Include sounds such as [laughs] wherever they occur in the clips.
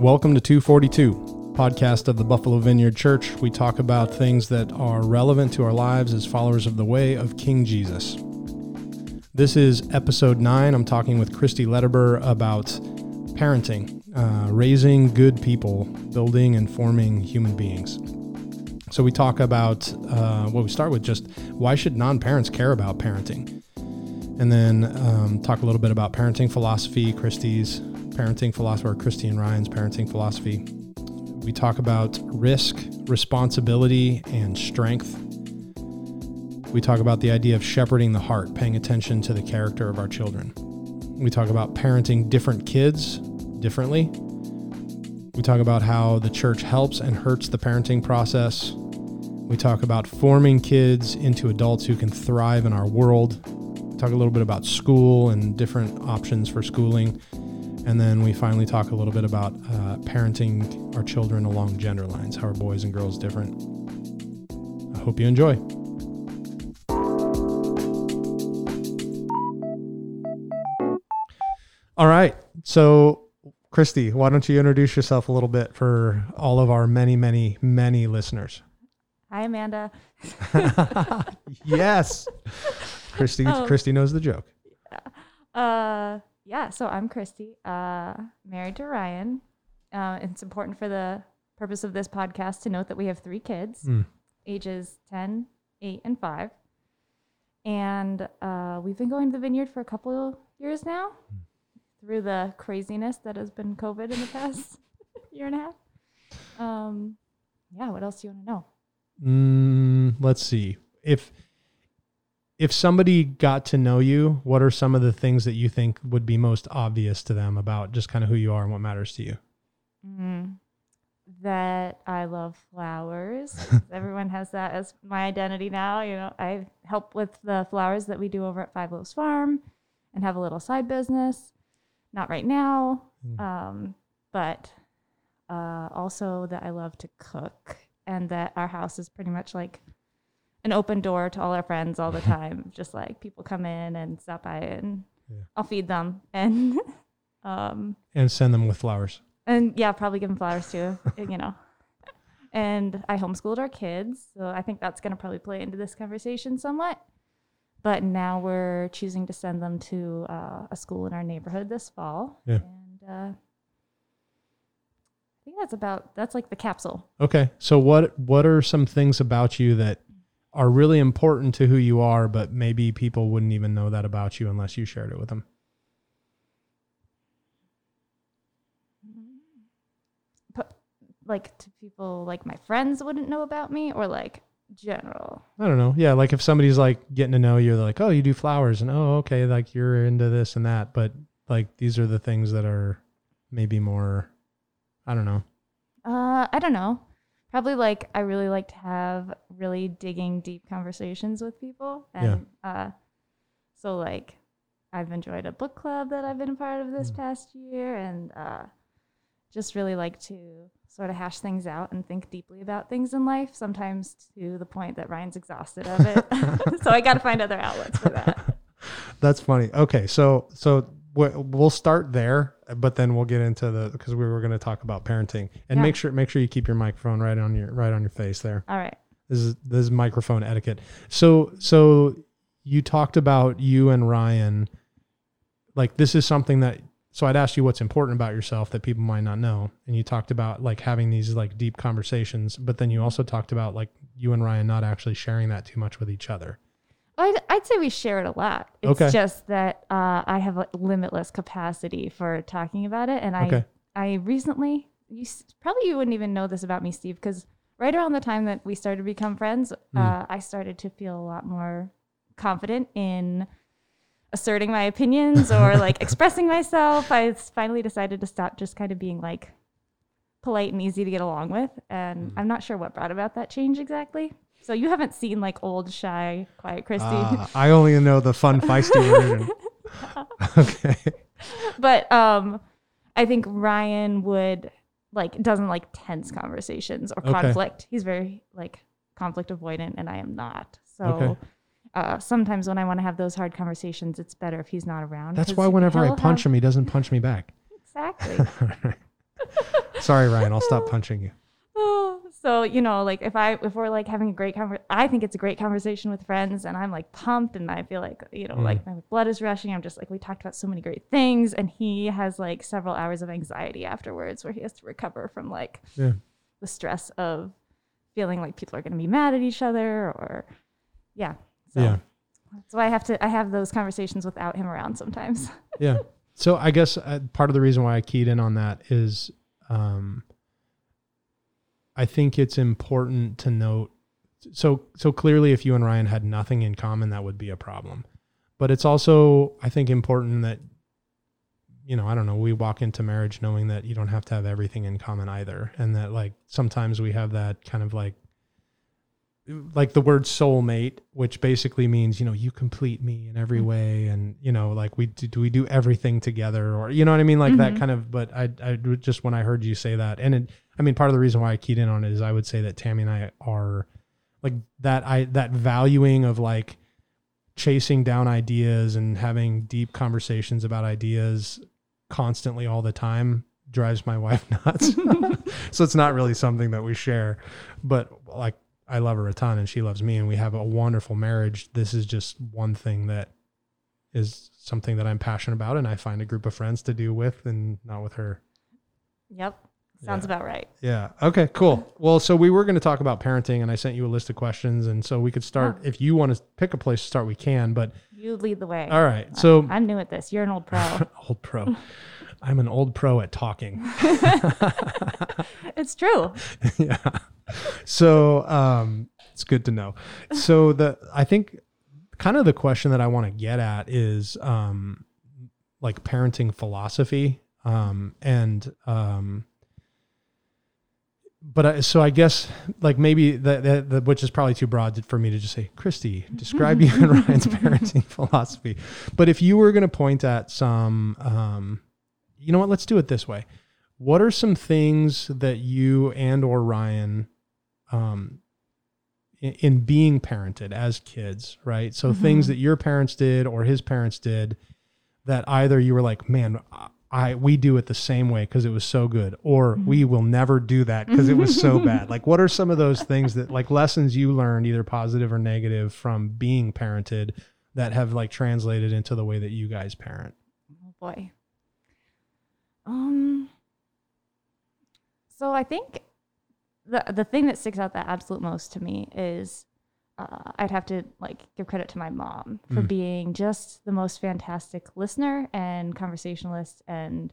Welcome to 242, podcast of the Buffalo Vineyard Church. We talk about things that are relevant to our lives as followers of the way of King Jesus. This is episode 9. I'm talking with Christy Letterber about parenting, uh, raising good people, building and forming human beings. So we talk about, uh, well, we start with just why should non parents care about parenting? And then um, talk a little bit about parenting philosophy, Christy's parenting philosopher, and Ryan's parenting philosophy. We talk about risk, responsibility, and strength. We talk about the idea of shepherding the heart, paying attention to the character of our children. We talk about parenting different kids differently. We talk about how the church helps and hurts the parenting process. We talk about forming kids into adults who can thrive in our world. We talk a little bit about school and different options for schooling. And then we finally talk a little bit about uh, parenting our children along gender lines. How are boys and girls different? I hope you enjoy. All right. So, Christy, why don't you introduce yourself a little bit for all of our many, many, many listeners? Hi, Amanda. [laughs] yes. Christy, Oh. [laughs] Christy knows the joke. Uh, yeah, so I'm Christy, uh, married to Ryan. Uh, it's important for the purpose of this podcast to note that we have three kids, Mm. ages 10, 8, and 5. And uh, we've been going to the vineyard for a couple of years now through the craziness that has been COVID in the past [laughs] year and a half. Um, yeah, what else do you want to know? Mm, let's see. If if somebody got to know you, what are some of the things that you think would be most obvious to them about just kind of who you are and what matters to you? Mm, that I love flowers. [laughs] Everyone has that as my identity now. You know, I help with the flowers that we do over at Five Loaves Farm and have a little side business. Not right now, Mm. um, but uh, also that I love to cook and that our house is pretty much like an open door to all our friends all the [laughs] time. Just like people come in and stop by and Yeah. I'll feed them and [laughs] um, And send them with flowers. and yeah, probably give them flowers too, [laughs] you know. And I homeschooled our kids, so I think that's going to probably play into this conversation somewhat. But now we're choosing to send them to uh, a school in our neighborhood this fall. Yeah. And uh, I think that's about that's like the capsule. Okay. So what what are some things about you that are really important to who you are, but maybe people wouldn't even know that about you unless you shared it with them? But like to people like my friends wouldn't know about me, or like general. I don't know. Yeah, like if somebody's like getting to know you, they're like, "Oh, you do flowers," and "Oh, okay, like you're into this and that." But like these are the things that are maybe more. I don't know. Uh, I don't know. Probably like I really like to have really digging deep conversations with people, and uh, so like I've enjoyed a book club that I've been a part of this Mm. past year, and uh, just really like to sort of hash things out and think deeply about things in life. Sometimes to the point that Ryan's exhausted of it, [laughs] [laughs] so I got to find other outlets for that. That's funny. Okay, so so we'll start there, but then we'll get into the because we were going to talk about parenting and Yeah. make sure make sure you keep your microphone right on your right on your face there. All right. This is this is microphone etiquette. So so you talked about you and Ryan. Like this is something that so I'd ask you what's important about yourself that people might not know, and you talked about like having these like deep conversations, but then you also talked about like you and Ryan not actually sharing that too much with each other. I'd, I'd say we share it a lot. It's Okay. just that uh, I have a limitless capacity for talking about it, and I Okay. I recently you probably you wouldn't even know this about me, Steve, because right around the time that we started to become friends, Hmm. uh, I started to feel a lot more confident in asserting my opinions or [laughs] like expressing myself. I finally decided to stop just kind of being like polite and easy to get along with, and Hmm. I'm not sure what brought about that change exactly. So you haven't seen like old, shy, quiet Christy. Ah, I only know the fun feisty [laughs] version. okay. but um i think ryan would like doesn't like tense conversations or Okay. conflict he's very like conflict avoidant and i am not so Okay. uh, sometimes when i want to have those hard conversations it's better if he's not around That's why whenever I punch have- him, he doesn't punch me back. exactly [laughs] Sorry, Ryan. I'll stop [laughs] punching you. So you know, like if I if we're like having a great conversation, I think it's a great conversation with friends, and I'm like pumped, and I feel like you know, Mm. like my blood is rushing. I'm just like we talked about so many great things, and he has like several hours of anxiety afterwards, where he has to recover from like Yeah. the stress of feeling like people are going to be mad at each other, or yeah, so. Yeah. So I have to I have those conversations without him around sometimes. [laughs] yeah. So I guess uh, part of the reason why I keyed in on that is, um, I think it's important to note. So so clearly, if you and Ryan had nothing in common, that would be a problem. But it's also, I think, important that, you know, I don't know, we walk into marriage knowing that you don't have to have everything in common either, and that like sometimes we have that kind of like like the word soulmate, which basically means you know you complete me in every way, and you know like we do, do we do everything together, or you know what I mean, like that Mhm. kind of. But I I just when I heard you say that, and it, I mean part of the reason why I keyed in on it is I would say that Tammy and I are like that I that valuing of like chasing down ideas and having deep conversations about ideas constantly all the time drives my [laughs] wife nuts. [laughs] so it's not really something that we share, but like I love her a ton and she loves me and we have a wonderful marriage. This is just one thing that is something that I'm passionate about and I find a group of friends to do with and not with her. yep, sounds Yeah. about right. Yeah. Okay, cool. Well, so we were going to talk about parenting and I sent you a list of questions and so we could start Oh. if you want to pick a place to start we can, but You lead the way. all right. So I'm new at this. You're an old pro. [laughs] old pro. I'm an old pro at talking. [laughs] it's true. [laughs] yeah. So um, it's good to know. So the I think kind of the question that I want to get at is um, like parenting philosophy um, and um, but I, so I guess like maybe that the, the, which is probably too broad for me to just say, Christy, describe you and [laughs] Ryan's parenting [laughs] philosophy. But if you were going to point at some, um, you know what? Let's do it this way. What are some things that you and or Ryan, um, in, in being parented as kids, right? So things Mhm. that your parents did or his parents did that either you were like, man, I we do it the same way because it was so good, or we will never do that because it was so bad. [laughs] Like, what are some of those things that like lessons you learned, either positive or negative, from being parented that have like translated into the way that you guys parent? Oh boy. Um. So I think the the thing that sticks out the absolute most to me is uh, I'd have to like give credit to my mom for Mm. being just the most fantastic listener and conversationalist and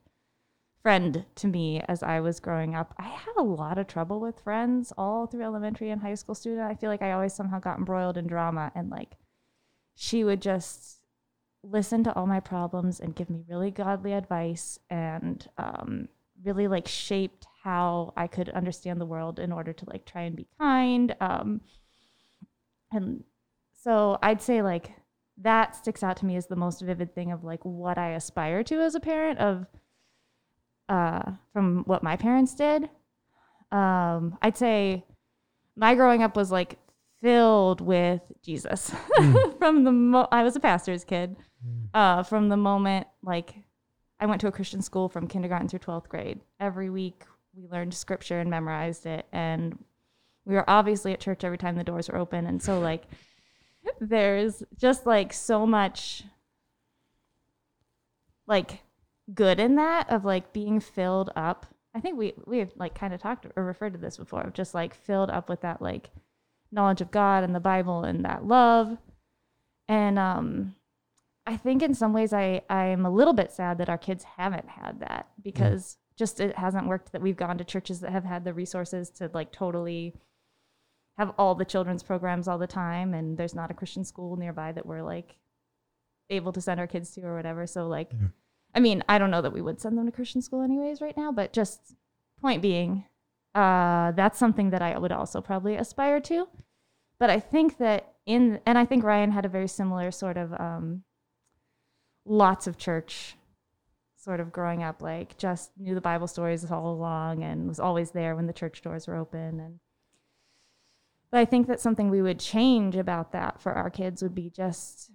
friend to me as I was growing up. I had a lot of trouble with friends all through elementary and high school student. I feel like I always somehow got embroiled in drama and like she would just listen to all my problems and give me really godly advice and um, really like shaped how I could understand the world in order to like try and be kind. Um, and so I'd say like that sticks out to me as the most vivid thing of like what I aspire to as a parent of uh, from what my parents did. Um, I'd say my growing up was like filled with Jesus [laughs] from the mo- I was a pastor's kid. Uh, from the moment like I went to a Christian school from kindergarten through 12th grade. Every week we learned scripture and memorized it and we were obviously at church every time the doors were open and so like there's just like so much like good in that of like being filled up. I think we we have like kind of talked or referred to this before of just like filled up with that like knowledge of God and the Bible and that love. And um I think in some ways I I'm a little bit sad that our kids haven't had that because just it hasn't worked that we've gone to churches that have had the resources to like totally have all the children's programs all the time and there's not a Christian school nearby that we're like able to send our kids to or whatever. So like Yeah. I mean, I don't know that we would send them to Christian school anyways right now, but just point being, uh, that's something that I would also probably aspire to. But I think that in, and I think Ryan had a very similar sort of um, lots of church sort of growing up, like just knew the Bible stories all along and was always there when the church doors were open. And but I think that something we would change about that for our kids would be just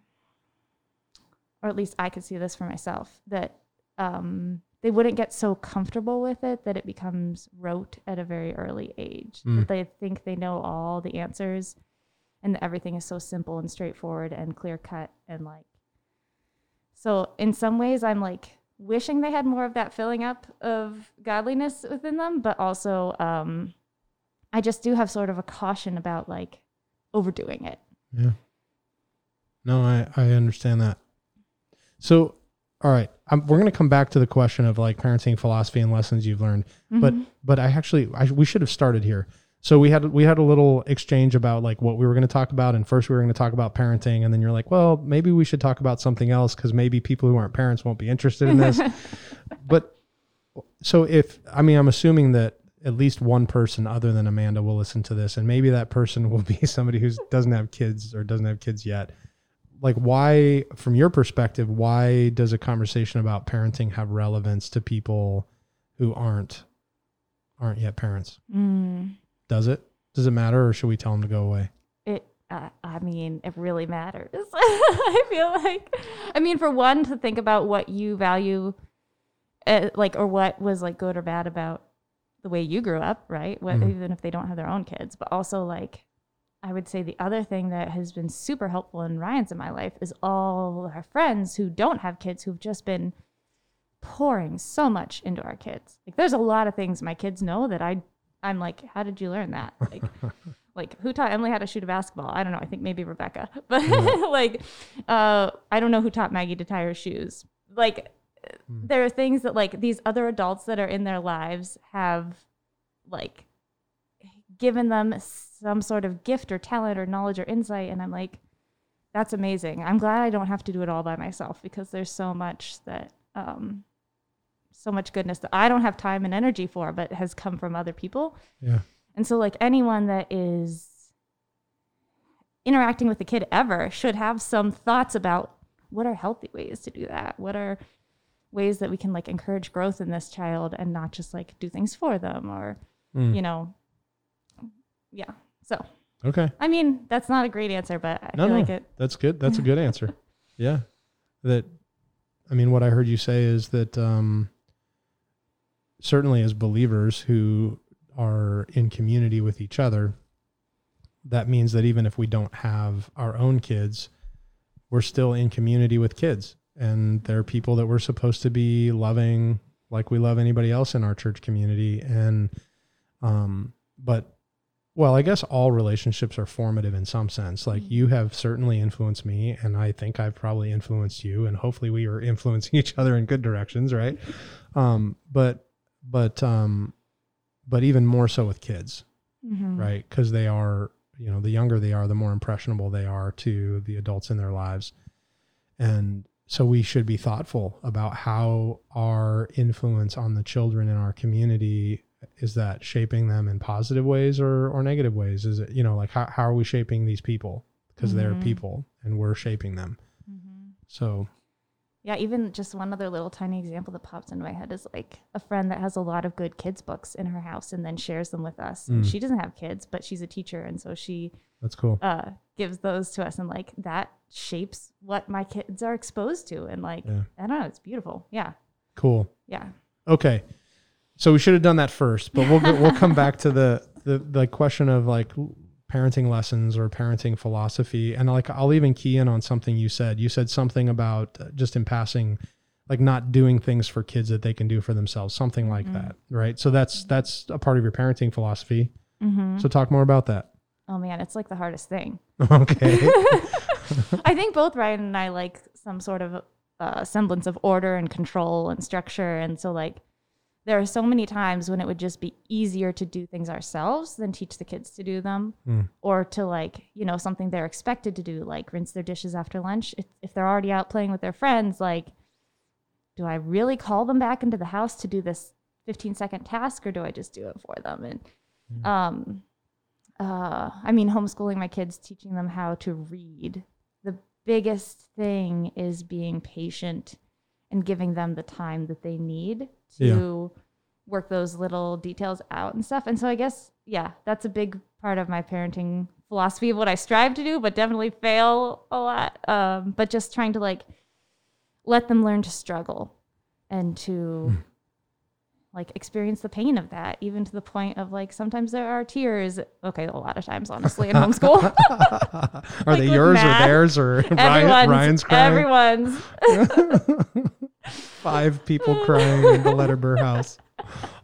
or at least I could see this for myself, that um, they wouldn't get so comfortable with it that it becomes rote at a very early age. Mm. That they think they know all the answers and that everything is so simple and straightforward and clear cut and like so in some ways I'm like wishing they had more of that filling up of godliness within them, but also um I just do have sort of a caution about like overdoing it. Yeah. No, I I understand that. So, all right, I'm, we're going to come back to the question of like parenting philosophy and lessons you've learned. But Mhm. but I actually I, we should have started here. So we had we had a little exchange about like what we were going to talk about, and first we were going to talk about parenting, and then you're like, well, maybe we should talk about something else because maybe people who aren't parents won't be interested in this. [laughs] but so if I mean, I'm assuming that at least one person other than Amanda will listen to this, and maybe that person will be [laughs] somebody who doesn't have kids or doesn't have kids yet. Like, why, from your perspective, why does a conversation about parenting have relevance to people who aren't aren't yet parents? Mm. Does it? Does it matter, or should we tell them to go away? it uh, i mean it really matters [laughs] i feel like i mean for one to think about what you value uh, like or what was like good or bad about the way you grew up right what, Mhm. even if they don't have their own kids but also like i would say the other thing that has been super helpful in ryan's in my life is all our friends who don't have kids who've just been pouring so much into our kids like there's a lot of things my kids know that i i'm like how did you learn that [laughs] like like who taught Emily how to shoot a basketball? I don't know. I think maybe Rebecca. [laughs] But like uh I don't know who taught Maggie to tie her shoes. Like Hmm. there are things that like these other adults that are in their lives have like given them some sort of gift or talent or knowledge or insight and I'm like that's amazing. I'm glad I don't have to do it all by myself because there's so much that um so much goodness that I don't have time and energy for but has come from other people. Yeah. And so, like anyone that is interacting with a kid ever should have some thoughts about what are healthy ways to do that. What are ways that we can like encourage growth in this child and not just like do things for them or, Mm. you know, yeah. So, Okay. I mean, that's not a great answer, but I No, feel no. like it. That's good. That's a [laughs] good answer. Yeah. That I mean what I heard you say is that um certainly as believers who are in community with each other that means that even if we don't have our own kids we're still in community with kids and they're people that we're supposed to be loving like we love anybody else in our church community and um but well, I guess all relationships are formative in some sense. Like you have certainly influenced me, and I think I've probably influenced you, and hopefully we are [laughs] influencing each other in good directions, right? Um, but but um, but even more so with kids, Mhm. right? Because they are, you know, the younger they are, the more impressionable they are to the adults in their lives, and so we should be thoughtful about how our influence on the children in our community is that shaping them in positive ways or or negative ways is it you know like how, how are we shaping these people because they're Mhm. people and we're shaping them Mhm. so Yeah, even just one other little tiny example that pops into my head is like a friend that has a lot of good kids books in her house and then shares them with us. Mm. she doesn't have kids, but she's a teacher and so she that's cool uh gives those to us and like that shapes what my kids are exposed to and like Yeah. I don't know, it's beautiful. Yeah. cool Yeah. okay so we should have done that first but we'll [laughs] we'll come back to the, the the question of like parenting lessons or parenting philosophy and like I'll even key in on something you said you said something about uh, just in passing like not doing things for kids that they can do for themselves something like Mhm. that right so that's that's a part of your parenting philosophy Mm-hmm. so talk more about that oh man, it's like the hardest thing. [laughs] okay [laughs] I think both Ryan and I like some sort of uh, semblance of order and control and structure. And so, like, there are so many times when it would just be easier to do things ourselves than teach the kids to do them Mm. or to, like, you know, something they're expected to do, like rinse their dishes after lunch. If, if they're already out playing with their friends, like, do I really call them back into the house to do this 15 second task or do I just do it for them? And, Mm. um, uh, I mean, homeschooling my kids, teaching them how to read. The biggest thing is being patient and giving them the time that they need to work those little details out and stuff. And so I guess, yeah, that's a big part of my parenting philosophy of what I strive to do, but definitely fail a lot. Um, but just trying to like let them learn to struggle and to like experience the pain of that, even to the point of like sometimes there are tears. Okay, a lot of times, honestly, in homeschool. [laughs] Are Like they yours or theirs or everyone's, Ryan's crying? everyone's. [laughs] Five people crying in the Letterber house.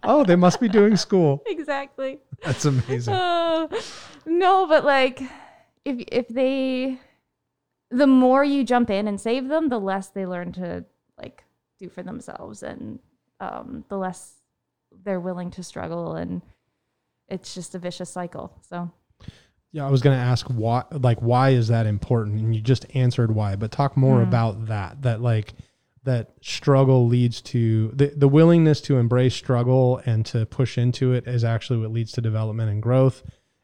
Oh, they must be doing school. [laughs] exactly. That's amazing. Uh, no, but like if if they the more you jump in and save them, the less they learn to like do for themselves and um the less they're willing to struggle and it's just a vicious cycle. So Yeah, I was going to ask why like why is that important and you just answered why, but talk more Hmm. about that that like that struggle leads to the the willingness to embrace struggle and to push into it is actually what leads to development and growth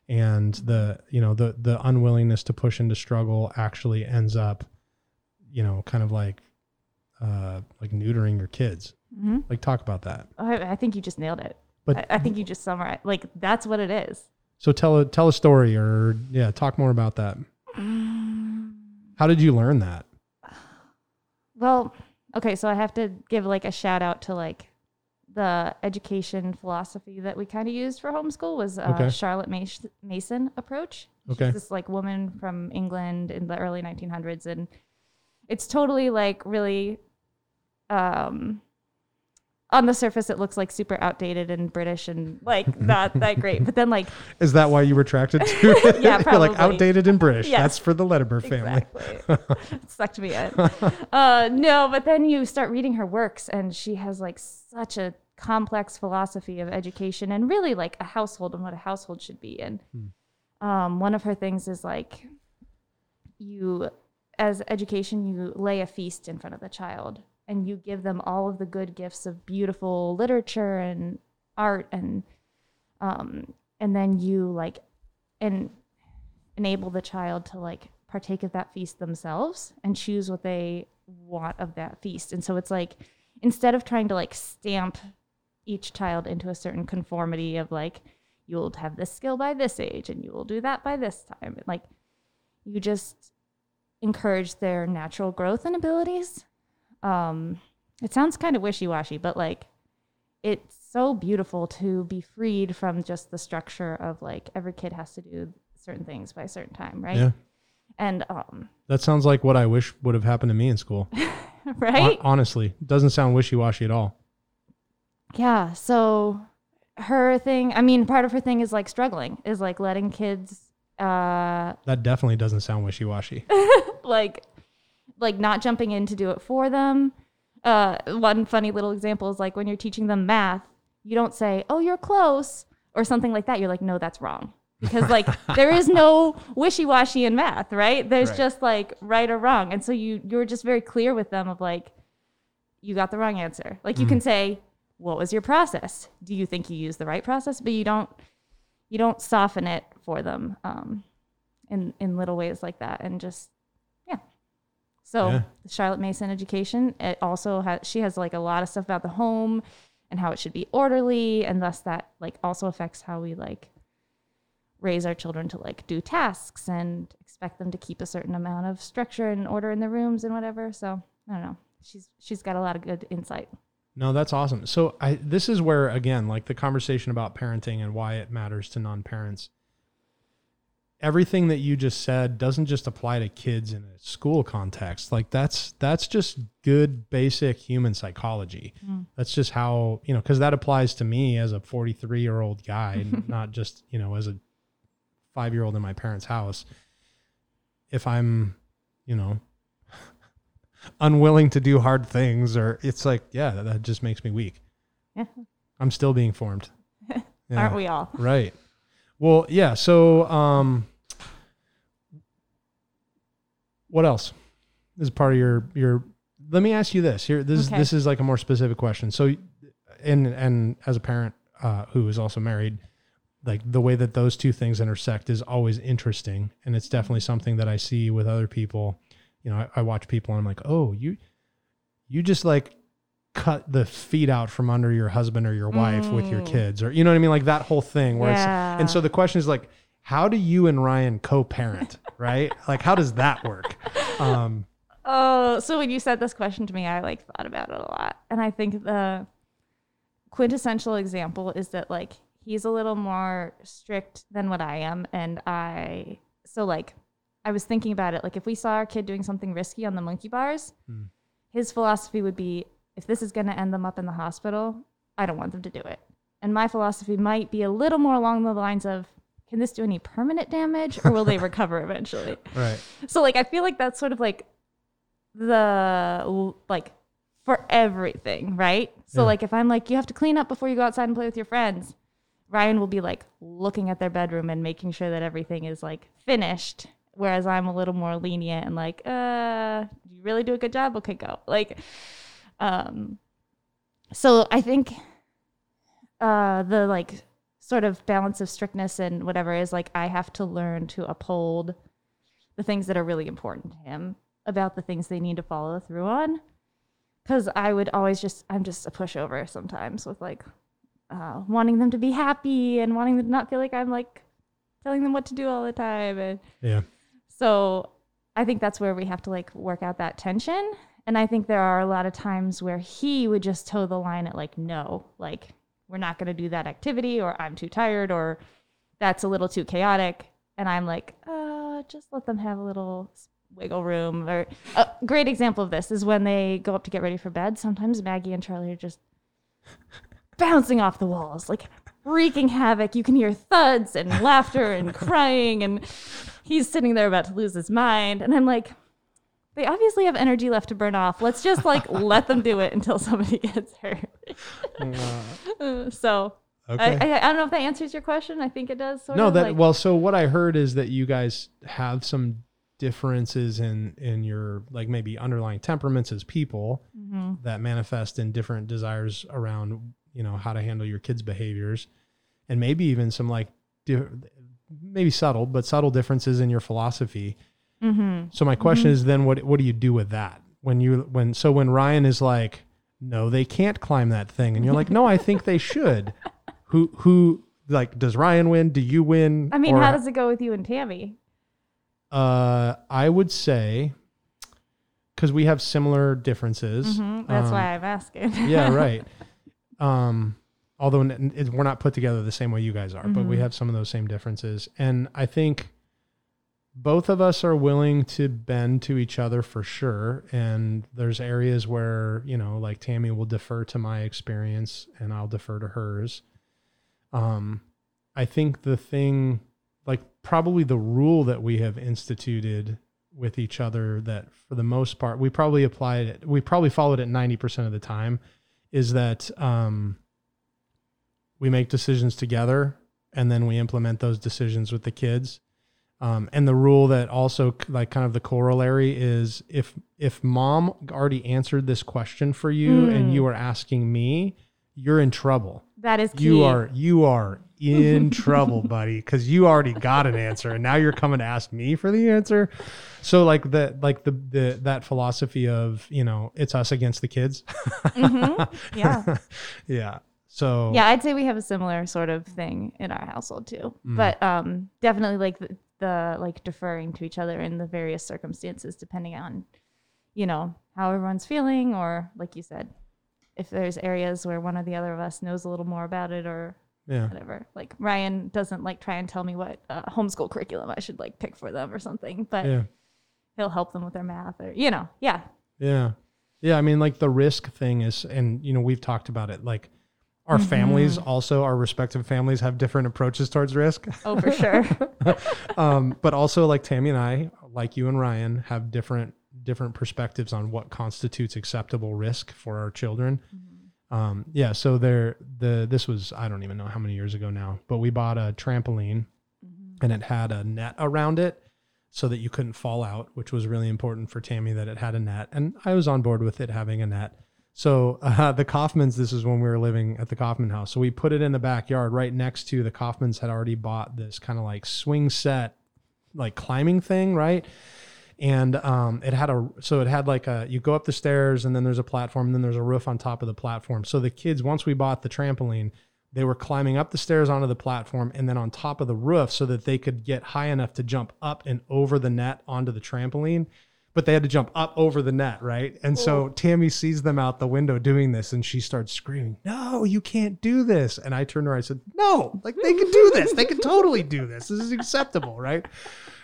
and the you know the the unwillingness to push into struggle actually ends up you know kind of like uh like neutering your kids. Mhm. Like talk about that. I, I think you just nailed it. But I, I think you just summarized like that's what it is. so tell a tell a story or yeah, talk more about that. How did you learn that? Well, okay, so I have to give like a shout out to like the education philosophy that we kind of used for homeschool was uh, Okay. Charlotte Mas- Mason approach. Okay. She's this like woman from England in the early 1900s, and it's totally like really, um, on the surface it looks like super outdated and British and like [laughs] not that great, but then like Is that why you were attracted to [laughs] it? Yeah, [laughs] You're like probably. outdated and British. Yes. That's for the Letterber family. Exactly. It sucked me in. Uh, no, but then you start reading her works, and she has like such a complex philosophy of education and really like a household and what a household should be. And um, one of her things is like you, as education, you lay a feast in front of the child and you give them all of the good gifts of beautiful literature and art and um, and then you like and enable the child to like partake of that feast themselves and choose what they want of that feast. And so it's like instead of trying to like stamp each child into a certain conformity of like you'll have this skill by this age and you will do that by this time, like you just encourage their natural growth and abilities. Um, it sounds kind of wishy-washy, but like it's so beautiful to be freed from just the structure of like every kid has to do certain things by a certain time, right? Yeah. And um, That sounds like what I wish would have happened to me in school. [laughs] right? Hon- honestly, doesn't sound wishy washy at all. Yeah. So her thing, I mean, part of her thing is like struggling, is like letting kids uh That definitely doesn't sound wishy washy. [laughs] like like not jumping in to do it for them. Uh one funny little example is like when you're teaching them math, you don't say, "Oh, you're close," or something like that. You're like, "No, that's wrong." Because like [laughs] there is no wishy-washy in math, right? There's Right. just like right or wrong. And so you you're just very clear with them of like you got the wrong answer. Like you can say, "What was your process? Do you think you used the right process?" But you don't you don't soften it for them um, in in little ways like that, and just. So Yeah. Charlotte Mason education, it also has she has like a lot of stuff about the home and how it should be orderly, and thus that like also affects how we like raise our children to like do tasks and expect them to keep a certain amount of structure and order in the rooms and whatever. So I don't know. She's she's got a lot of good insight. No, that's awesome. So I this is where again, like the conversation about parenting and why it matters to non-parents. Everything that you just said doesn't just apply to kids in a school context. Like that's that's just good basic human psychology. That's just how, you know, cuz that applies to me as a 43-year-old guy, [laughs] not just, you know, as a 5-year-old in my parents' house. If I'm, you know, [laughs] unwilling to do hard things or it's like yeah that, that just makes me weak Yeah. i'm still being formed [laughs] Yeah, Aren't we all? right well yeah so um what else? This is part of your your let me ask you this. Here this Okay. this is like a more specific question. So and and as a parent uh who is also married like the way that those two things intersect is always interesting. And it's definitely something that i see with other people. You know i, I watch people and i'm like oh you you just like cut the feet out from under your husband or your wife with your Mm. kids or you know what i mean? Like that whole thing where it's and so the question is like how do you and ryan co-parent [laughs] right like how does that work um Oh, so when you said this question to me, I like thought about it a lot. And I think the quintessential example is that like he's a little more strict than what I am, and I so like I was thinking about it like if we saw our kid doing something risky on the monkey bars, Hmm. his philosophy would be if this is going to end them up in the hospital, I don't want them to do it. And my philosophy might be a little more along the lines of can this do any permanent damage or will they [laughs] recover eventually? Right. So like I feel like that's sort of like the like for everything, right? So Yeah. like if I'm like you have to clean up before you go outside and play with your friends, Ryan will be like looking at their bedroom and making sure that everything is like finished whereas I'm a little more lenient and like uh you really do a good job, okay go. Like um so I think uh the like sort of balance of strictness and whatever is like I have to learn to uphold the things that are really important to him about the things they need to follow through on. Cause I would always just, I'm just a pushover sometimes with like uh, wanting them to be happy and wanting them to not feel like I'm like telling them what to do all the time. And Yeah. so I think that's where we have to like work out that tension. And I think there are a lot of times where he would just toe the line at like, no, like we're not going to do that activity or I'm too tired or that's a little too chaotic. And I'm like, uh, just let them have a little wiggle room. Or a great example of this is when they go up to get ready for bed. Sometimes Maggie and Charlie are just [laughs] bouncing off the walls, like wreaking havoc. You can hear thuds and laughter and crying, and he's sitting there about to lose his mind. And I'm like, they obviously have energy left to burn off. Let's just like [laughs] let them do it until somebody gets hurt. Uh, [laughs] so Okay. I, I, I don't know if that answers your question. I think it does. Sort no, that like- well. So what I heard is that you guys have some differences in in your like maybe underlying temperaments as people Mhm. that manifest in different desires around you know how to handle your kids' behaviors, and maybe even some like di- maybe subtle but subtle differences in your philosophy. Mhm. So my question is then what what do you do with that when you when so when Ryan is like no they can't climb that thing and you're like no I think they should [laughs] who who like does Ryan win do you win I mean, Or- how does it go with you and Tammy? uh I would say cuz we have similar differences Mhm. That's um, why I'm asking. [laughs] yeah right um although we're not put together the same way you guys are but we Mhm. have some of those same differences and I think both of us are willing to bend to each other for sure. And there's areas where you know like tammy will defer to my experience and i'll defer to hers. Um i think the thing like probably the rule that we have instituted with each other that for the most part we probably applied it we probably followed it 90% of the time is that um we make decisions together and then we implement those decisions with the kids um, and the rule that also like kind of the corollary is if if mom already answered this question for you and Mm. you are asking me, you're in trouble. that is key. You are you are in [laughs] trouble, buddy, because you already got an answer and now you're coming to ask me for the answer. So like the like the the that philosophy of you know it's us against the kids. Mhm. Yeah. [laughs] yeah. So Yeah, I'd say we have a similar sort of thing in our household too. Mm. But um, definitely like the, like deferring to each other in the various circumstances, depending on, you know, how everyone's feeling, or like you said, if there's areas where one or the other of us knows a little more about it, or yeah. whatever. Like Ryan doesn't like try and tell me what uh, homeschool curriculum I should like pick for them or something, but Yeah. he'll help them with their math or you know, yeah, Yeah. Yeah. I mean, like the risk thing is, and, you know, we've talked about it. Like our families also, our respective families have different approaches towards risk. oh for sure. [laughs] um, but also, like Tammy and I, like you and Ryan, have different different perspectives on what constitutes acceptable risk for our children. Um, yeah. So there, the this was I don't even know how many years ago now, but we bought a trampoline, and it had a net around it so that you couldn't fall out, which was really important for Tammy that it had a net. And I was on board with it having a net. So uh, the Kaufmans, this is when we were living at the Kaufman house. So we put it in the backyard right next to the Kaufmans had already bought this kind of like swing set, like climbing thing, right? And um, it had a so it had like a you go up the stairs and then there's a platform and then there's a roof on top of the platform. So the kids once we bought the trampoline, they were climbing up the stairs onto the platform and then on top of the roof so that they could get high enough to jump up and over the net onto the trampoline. But they had to jump up over the net, right? And so Tammy sees them out the window doing this and she starts screaming, No, you can't do this. And I turned to her, I said, No, like they can do this. They can totally do this. This is acceptable, right?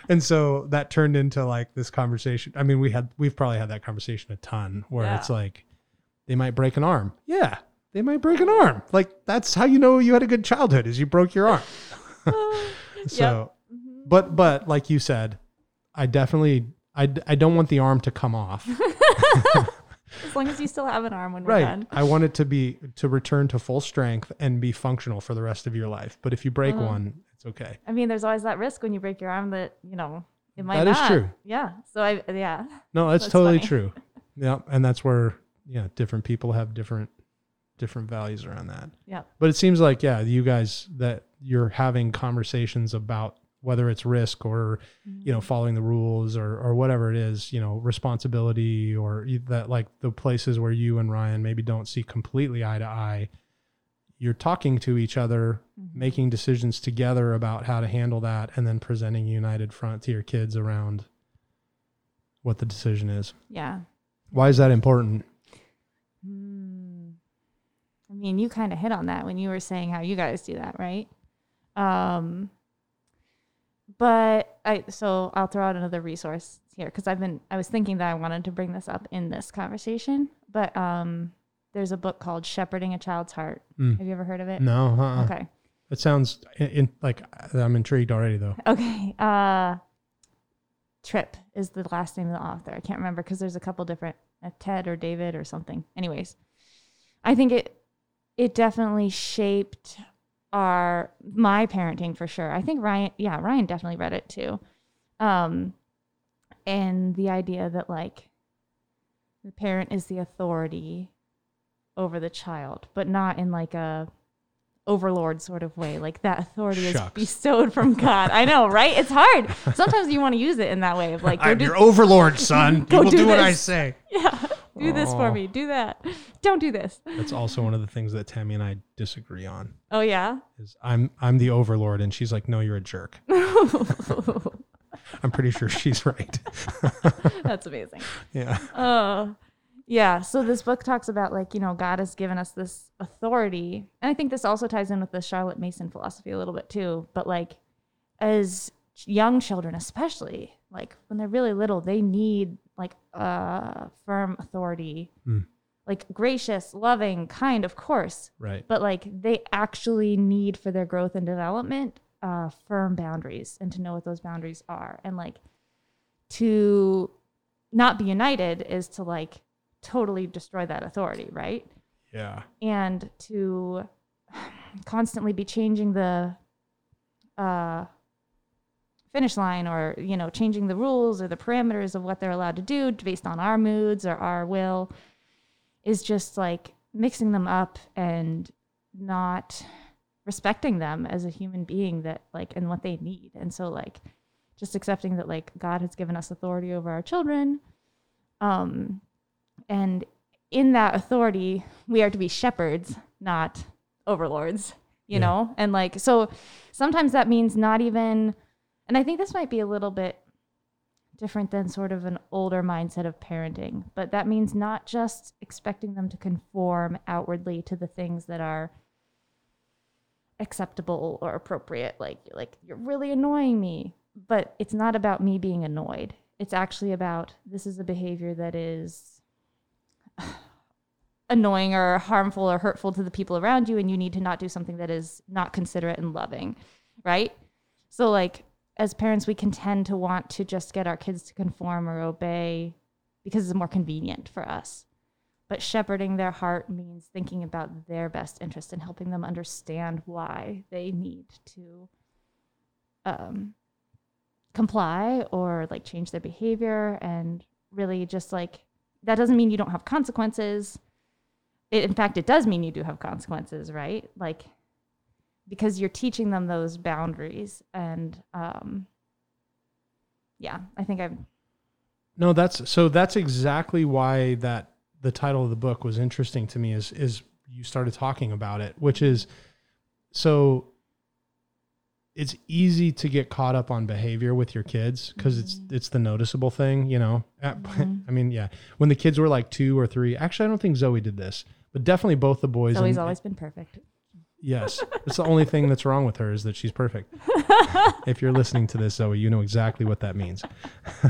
And so that turned into like this conversation. I mean, we had we've probably had that conversation a ton where Yeah. it's like they might break an arm. Yeah, they might break an arm. Like that's how you know you had a good childhood is you broke your arm. [laughs] [laughs] so Mhm. but but like you said, I definitely I, d- I don't want the arm to come off. [laughs] As long as you still have an arm when we're right. done. I want it to be to return to full strength and be functional for the rest of your life. But if you break Uh-huh. one, it's okay. I mean, there's always that risk when you break your arm that, you know, it might That is not. true. Yeah. So I, yeah. No, that's, That's totally funny. true. [laughs] Yeah, and that's where yeah, different people have different different values around that. Yeah. But it seems like yeah, you guys that you're having conversations about whether it's risk or you know following the rules or or whatever it is, you know, responsibility or that like the places where you and Ryan maybe don't see completely eye to eye. You're talking to each other, Mhm. making decisions together about how to handle that and then presenting a united front to your kids around what the decision is. Yeah. Why is that important? Hmm. I mean, you kind of hit on that when you were saying how you guys do that, right? Um, but I so I'll throw out another resource here because I've been I was thinking that I wanted to bring this up in this conversation, but um, there's a book called Shepherding a Child's Heart. Mm. Have you ever heard of it? No, uh-uh. Okay. It sounds in, in like I'm intrigued already though. Okay. Uh, Tripp is the last name of the author. I can't remember because there's a couple different uh, Ted or David or something. Anyways, I think it it definitely shaped our my parenting for sure. I think Ryan, yeah, Ryan definitely read it too. Um, and the idea that like the parent is the authority over the child, but not in like a overlord sort of way. Like that authority is bestowed from [laughs] God. I know, right? It's hard. Sometimes you want to use it in that way of like, I'm do, your overlord, son. [laughs] Go you will do do, what I say. [laughs] yeah, do this for oh. me. Do that. Don't do this. That's also one of the things that Tammy and I disagree on. Oh yeah. Is I'm I'm the overlord and she's like, no, you're a jerk. I'm pretty sure she's right. That's amazing. yeah. Oh, yeah. So this book talks about like, you know, God has given us this authority. And I think this also ties in with the Charlotte Mason philosophy a little bit too. But like, as young children, especially, like when they're really little, they need like a firm authority, Mm. like gracious, loving, kind, of course. Right. But like, they actually need for their growth and development uh, firm boundaries and to know what those boundaries are. And like, to not be united is to like totally destroy that authority, right? Yeah. And to constantly be changing the uh, finish line or, you know, changing the rules or the parameters of what they're allowed to do based on our moods or our will is just like mixing them up and not respecting them as a human being that like and what they need. And so like just accepting that like God has given us authority over our children. Um and in that authority, we are to be shepherds, not overlords, you Yeah. know? And like so sometimes that means not even and I think this might be a little bit different than sort of an older mindset of parenting, but that means not just expecting them to conform outwardly to the things that are acceptable or appropriate like like you're really annoying me but it's not about me being annoyed it's actually about this is a behavior that is [sighs] annoying or harmful or hurtful to the people around you and you need to not do something that is not considerate and loving right? So like as parents we can tend to want to just get our kids to conform or obey because it's more convenient for us. But shepherding their heart means thinking about their best interest and helping them understand why they need to um, comply or like change their behavior and really just like that doesn't mean you don't have consequences. It, in fact it does mean you do have consequences right? Like because you're teaching them those boundaries and um yeah i think i've No, that's so that's exactly why that the title of the book was interesting to me is is you started talking about it, which is so it's easy to get caught up on behavior with your kids because it's it's the noticeable thing, you know. At- Mhm. [laughs] I mean, yeah, when the kids were like two or three, actually, I don't think Zoe did this, but definitely both the boys. Zoe's and- always been perfect. yes, it's the only thing that's wrong with her is that she's perfect. [laughs] if you're listening to this, Zoe, you know exactly what that means. [laughs]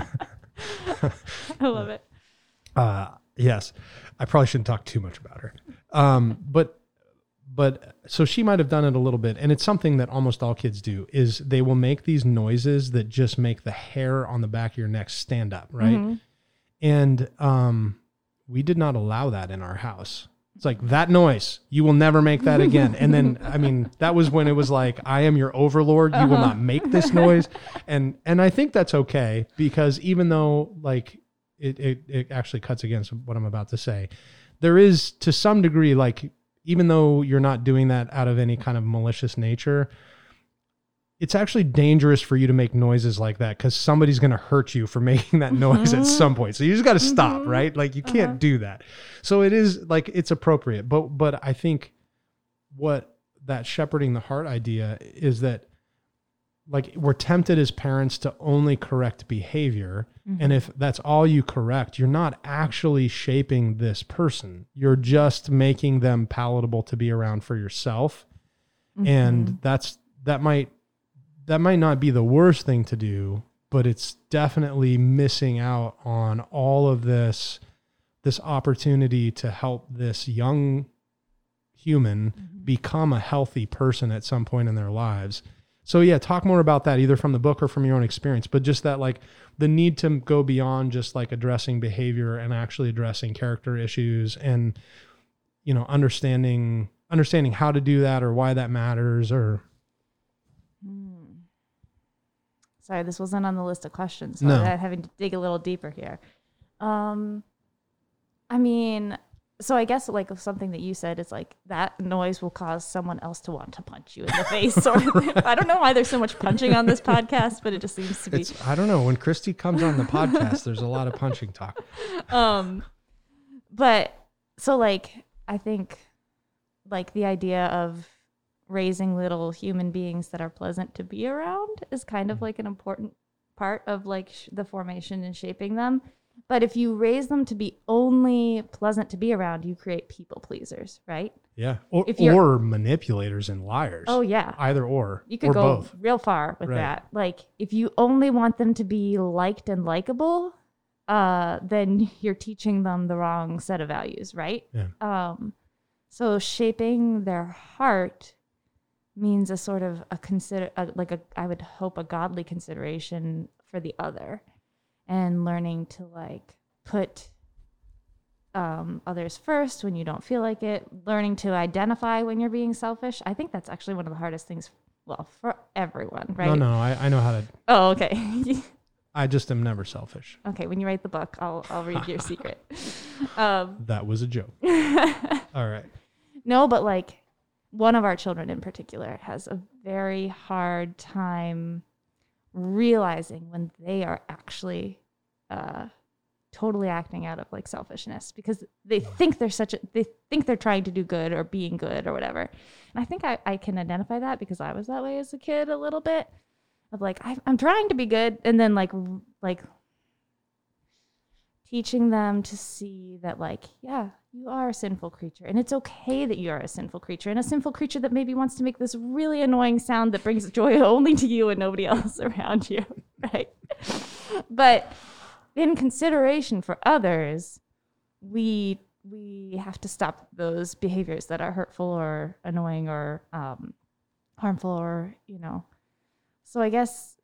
I love it. Uh, yes, I probably shouldn't talk too much about her. Um, but but so she might have done it a little bit, and it's something that almost all kids do. Is they will make these noises that just make the hair on the back of your neck stand up, right? Mhm. And um, we did not allow that in our house. It's like that noise. You will never make that again. And then, I mean, that was when it was like, I am your overlord. You will Uh-huh. not make this noise. And and I think that's okay because even though like it, it it actually cuts against what I'm about to say, there is to some degree like even though you're not doing that out of any kind of malicious nature, it's actually dangerous for you to make noises like that because somebody's going to hurt you for [laughs] making that noise at Mhm. some point. So you just got to stop, Mhm. right? Like you can't Uh-huh. do that. So it is like it's appropriate, but but I think what that shepherding the heart idea is that like we're tempted as parents to only correct behavior. And if that's all you correct you're not actually shaping this person. You're just making them palatable to be around for yourself. Mhm. and that's that might that might not be the worst thing to do but it's definitely missing out on all of this this opportunity to help this young human Mhm. become a healthy person at some point in their lives so yeah talk more about that either from the book or from your own experience but just that like the need to go beyond just like addressing behavior and actually addressing character issues and you know understanding understanding how to do that or why that matters or Hmm. Sorry, this wasn't on the list of questions, so No. I'm having to dig a little deeper here. Um, I mean, so I guess like something that you said is like that noise will cause someone else to want to punch you in the face. Or [laughs] I don't know why there's so much punching on this podcast, but it just seems to be. it's i don't know when christy comes on the podcast there's a lot of punching talk [laughs] um but so like i think like the idea of raising little human beings that are pleasant to be around is kind of like an important part of like sh- the formation and shaping them but if you raise them to be only pleasant to be around you create people pleasers right yeah or, If you're- or manipulators and liars oh yeah either or you could or go both real far with Right. that. Like if you only want them to be liked and likable, uh, then [laughs] you're teaching them the wrong set of values, right? Yeah. Um, so shaping their heart means a sort of a consider a, like a I would hope a godly consideration for the other, and learning to like put um, others first when you don't feel like it, learning to identify when you're being selfish. I think that's actually one of the hardest things, well, for everyone, right? no no I, I know how to Oh, okay. [laughs] i just am never selfish okay, when you write the book, I'll, I'll read your secret. [laughs] Um, that was a joke [laughs] all right no, but like one of our children in particular has a very hard time realizing when they are actually uh, totally acting out of like selfishness because they think they're such a they think they're trying to do good or being good or whatever. And i think i, I can identify that because i was that way as a kid a little bit of like I, i'm trying to be good and then like like teaching them to see that like yeah you are a sinful creature and it's okay that you are a sinful creature and a sinful creature that maybe wants to make this really annoying sound that brings [laughs] joy only to you and nobody else [laughs] around you [laughs] right? But in consideration for others we we have to stop those behaviors that are hurtful or annoying or um, harmful or you know. So i guess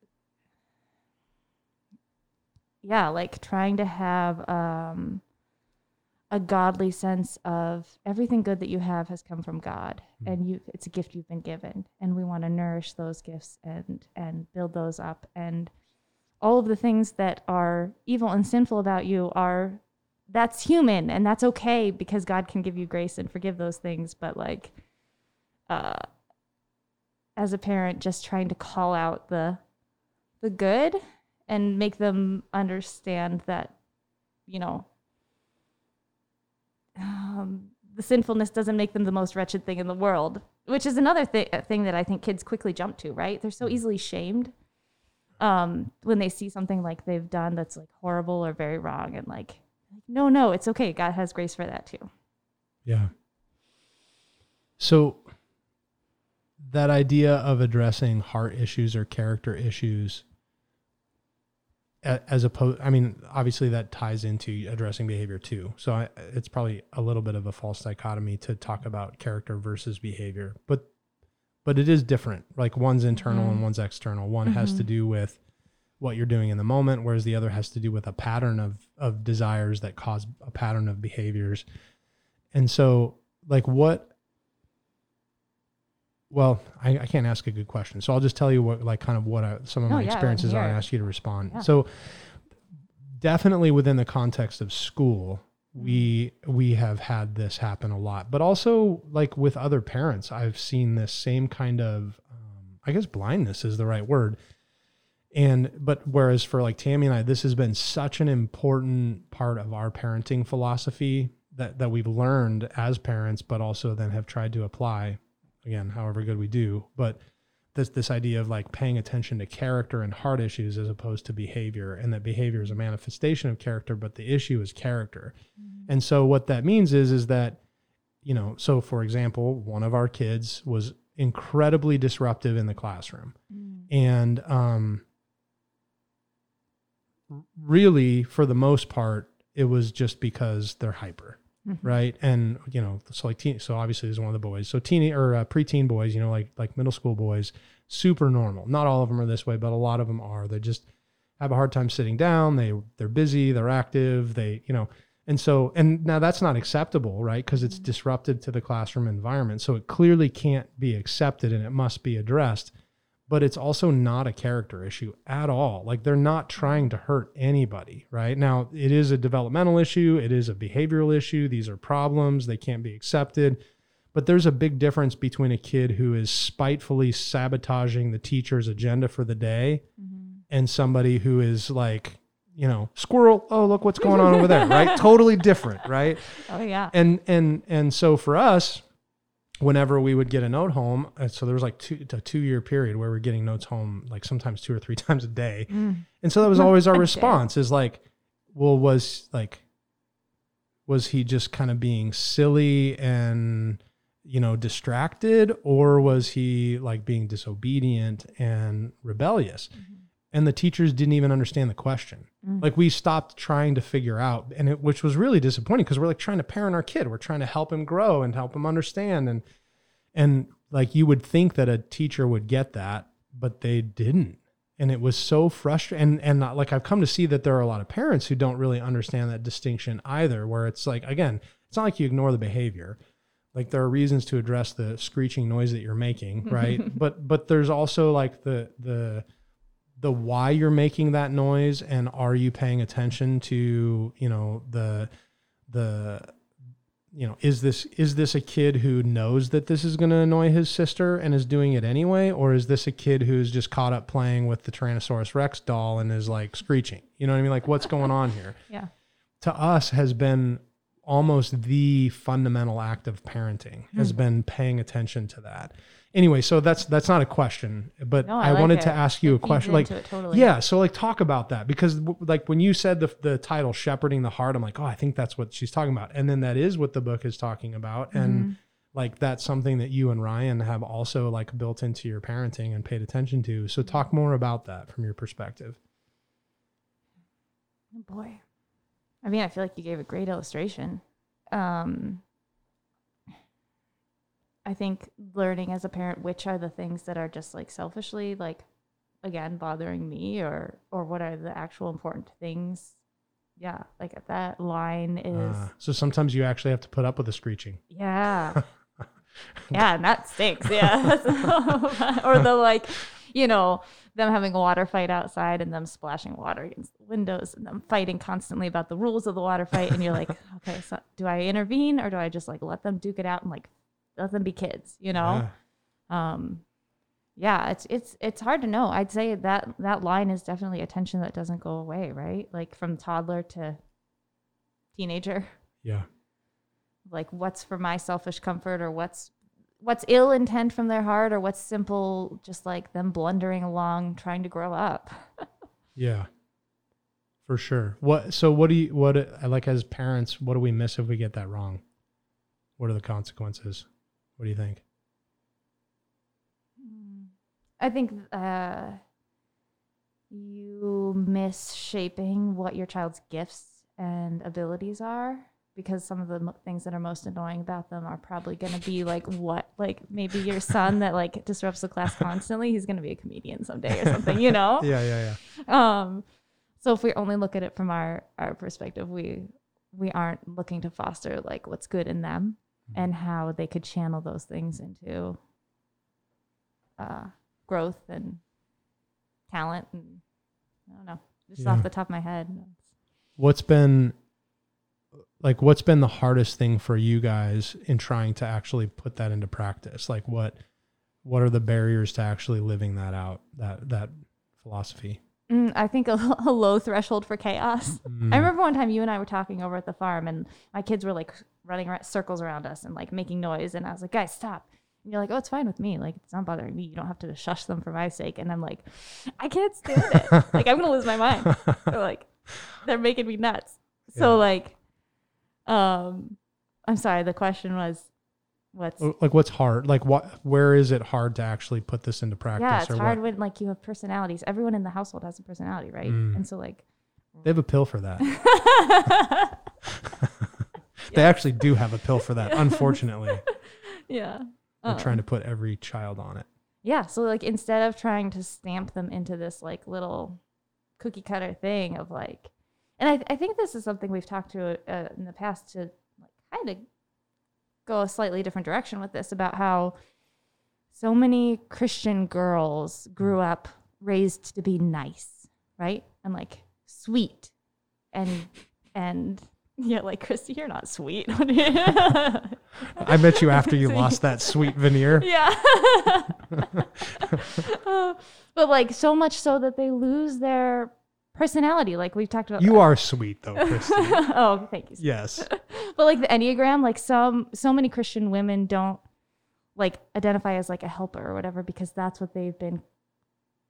yeah like trying to have um a godly sense of everything good that you have has come from god Mm. and you it's a gift you've been given and we want to nourish those gifts and and build those up and all of the things that are evil and sinful about you are that's human and that's okay because god can give you grace and forgive those things but like uh as a parent just trying to call out the the good and make them understand that you know um, the sinfulness doesn't make them the most wretched thing in the world, which is another thi- uh, thing that I think kids quickly jump to, right? They're so easily shamed um, when they see something like they've done that's like horrible or very wrong, and like, no, no, it's okay. God has grace for that too. Yeah. So that idea of addressing heart issues or character issues as opposed I mean obviously that ties into addressing behavior too. So I, it's probably a little bit of a false dichotomy to talk about character versus behavior. But but it is different. Like one's internal and Mhm. one's external. One has to Mhm. do with what you're doing in the moment whereas the other has to do with a pattern of of desires that cause a pattern of behaviors. And so like what well, I, I can't ask a good question. So I'll just tell you what like kind of what I, some of No, my yeah, experiences are and ask you to respond. Yeah. So definitely within the context of school, we we have had this happen a lot. But also like with other parents, I've seen this same kind of um, I guess blindness is the right word. And but whereas for like Tammy and I, this has been such an important part of our parenting philosophy that that we've learned as parents, but also then have tried to apply again, however good we do. But this this idea of like paying attention to character and heart issues as opposed to behavior, and that behavior is a manifestation of character, but the issue is character. And so what that means is is that you know, so for example, one of our kids was incredibly disruptive in the classroom and um really for the most part it was just because they're hyper Mhm. right? And you know so like teen so obviously there's one of the boys. So teen or uh, preteen boys you know like like middle school boys super normal. Not all of them are this way but a lot of them are. They just have a hard time sitting down. They they're busy. They're active. They you know and so and now that's not acceptable right? Because it's disruptive to the classroom environment. So it clearly can't be accepted and it must be addressed but it's also not a character issue at all. Like they're not trying to hurt anybody, right? Now, it is a developmental issue, it is a behavioral issue. These are problems, they can't be accepted. But there's a big difference between a kid who is spitefully sabotaging the teacher's agenda for the day Mhm. and somebody who is like, you know, squirrel, oh, look what's going on over there, right? [laughs] Totally different, right? Oh yeah. and and and so for us whenever we would get a note home uh, so there was like two a two year period where we're getting notes home like sometimes two or three [laughs] times a day. Mm. and so that was always our [laughs] response is like well was like was he just kind of being silly and you know distracted or was he like being disobedient and rebellious and the teachers didn't even understand the question. Mm. like we stopped trying to figure out and it which was really disappointing because we're like trying to parent our kid. We're trying to help him grow and help him understand and and like you would think that a teacher would get that but they didn't. And it was so frustrating and and not, like i've come to see that there are a lot of parents who don't really understand that distinction either where it's like again it's not like you ignore the behavior. Like there are reasons to address the screeching noise that you're making right? [laughs] But but there's also like the the the why you're making that noise and are you paying attention to you know the the you know is this is this a kid who knows that this is going to annoy his sister and is doing it anyway? Or is this a kid who's just caught up playing with the tyrannosaurus rex doll and is like screeching? You know what i mean? Like what's going on here? Yeah. to us has been almost the fundamental act of parenting has Hmm. been paying attention to that anyway so that's that's not a question but No, i, I like wanted it. to ask you It a question like totally. yeah so like talk about that because w- like when you said the, the title shepherding the heart i'm like oh i think that's what she's talking about and then that is what the book is talking about and Mhm. like that's something that you and ryan have also like built into your parenting and paid attention to so talk more about that from your perspective Oh boy. I mean, I feel like you gave a great illustration. Um, I think learning as a parent which are the things that are just like selfishly like again bothering me or or what are the actual important things. Yeah, like that line is Uh, so sometimes you actually have to put up with the screeching yeah. [laughs] yeah, and that stinks. Yeah. [laughs] [laughs] or the like, you know, them having a water fight outside and them splashing water against the windows and them fighting constantly about the rules of the water fight. And you're like, okay, so do I intervene or do I just like let them duke it out and like let them be kids, you know? Yeah. Um yeah, it's it's it's hard to know. I'd say that that line is definitely a tension that doesn't go away, right? Like from toddler to teenager. yeah like what's for my selfish comfort or what's what's ill intent from their heart or what's simple just like them blundering along trying to grow up. [laughs] Yeah. For sure. What so what do you what I like as parents, what do we miss if we get that wrong? What are the consequences? What do you think? I think uh, you miss shaping what your child's gifts and abilities are because some of the mo- things that are most annoying about them are probably going to be like what like maybe your son that like disrupts the class constantly he's going to be a comedian someday or something you know [laughs] Yeah, yeah, yeah. um so if we only look at it from our our perspective we we aren't looking to foster like what's good in them and how they could channel those things into uh growth and talent and i don't know just Yeah. off the top of my head What's been like what's been the hardest thing for you guys in trying to actually put that into practice? Like what what are the barriers to actually living that out, that that philosophy? Mm, i think a, [laughs] a low threshold for chaos Mm. I remember one time you and I were talking over at the farm, and my kids were like running around, circles around us and like making noise. And I was like, guys, stop. And you're like, oh, it's fine with me. Like, it's not bothering me. You don't have to shush them for my sake. And I'm like, I can't stand it. [laughs] like, I'm going to lose my mind. They're like, they're making me nuts. So, like, um, I'm sorry. The question was, what's, like what's hard? Like what where is it hard to actually put this into practice yeah, it's hard what? when like you have personalities. Everyone in the household has a personality, right? Mm. And so, like, They have a pill for that. [laughs] [laughs] They actually do have a pill for that. [laughs] Unfortunately, yeah. we're Um, trying to put every child on it. Yeah. So like instead of trying to stamp them into this like little cookie cutter thing of like, and I, I think this is something we've talked to uh, in the past to like kind of go a slightly different direction with this about how so many Christian girls grew up raised to be nice, right? And like sweet and, and yeah, like Christy, you're not sweet. [laughs] I met you after you lost that sweet [laughs] veneer. Yeah. Uh, [laughs] but like so much so that they lose their personality. Like we've talked about. You are sweet though, Christy. oh, thank you. Yes. But like the Enneagram, like some so many Christian women don't like identify as like a helper or whatever because that's what they've been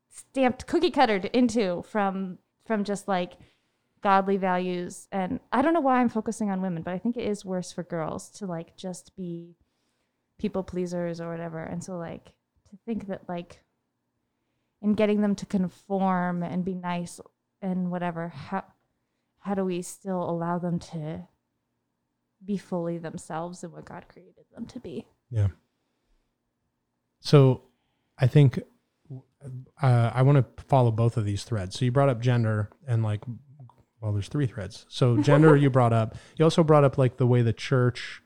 stamped cookie cuttered into from from just like godly values and I don't know why I'm focusing on women, but I think it is worse for girls to like just be people pleasers or whatever. And so like to think that like in getting them to conform and be nice and whatever, how how do we still allow them to be fully themselves and what God created them to be? Yeah. So I think uh, I want to follow both of these threads. So you brought up gender and like, well, there's three threads. So gender [laughs] you brought up. You also brought up like the way the church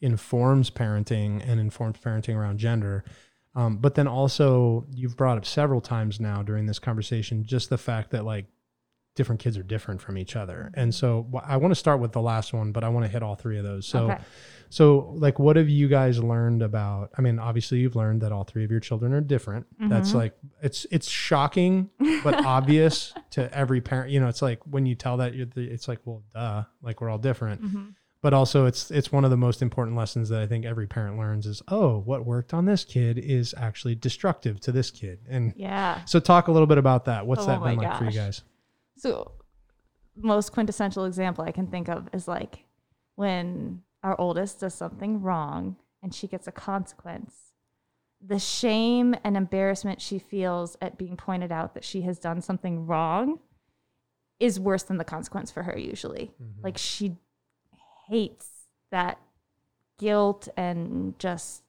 informs parenting and informs parenting around gender. Um, but then also you've brought up several times now during this conversation just the fact that like different kids are different from each other. And so I want to start with the last one, but I want to hit all three of those. So okay. so, like, what have you guys learned about? I mean, obviously, you've learned that all three of your children are different. That's Mhm. like it's it's shocking but [laughs] obvious to every parent. You know, it's like when you tell that, you're the, it's like, well, duh, like we're all different. Mhm. But also, it's it's one of the most important lessons that I think every parent learns is, oh, what worked on this kid is actually destructive to this kid. And Yeah. so, talk a little bit about that. What's Oh that been like for you guys? So, most quintessential example I can think of is like when our oldest does something wrong and she gets a consequence. The shame and embarrassment she feels at being pointed out that she has done something wrong is worse than the consequence for her, usually. Mm-hmm. Like, she hates that guilt and just,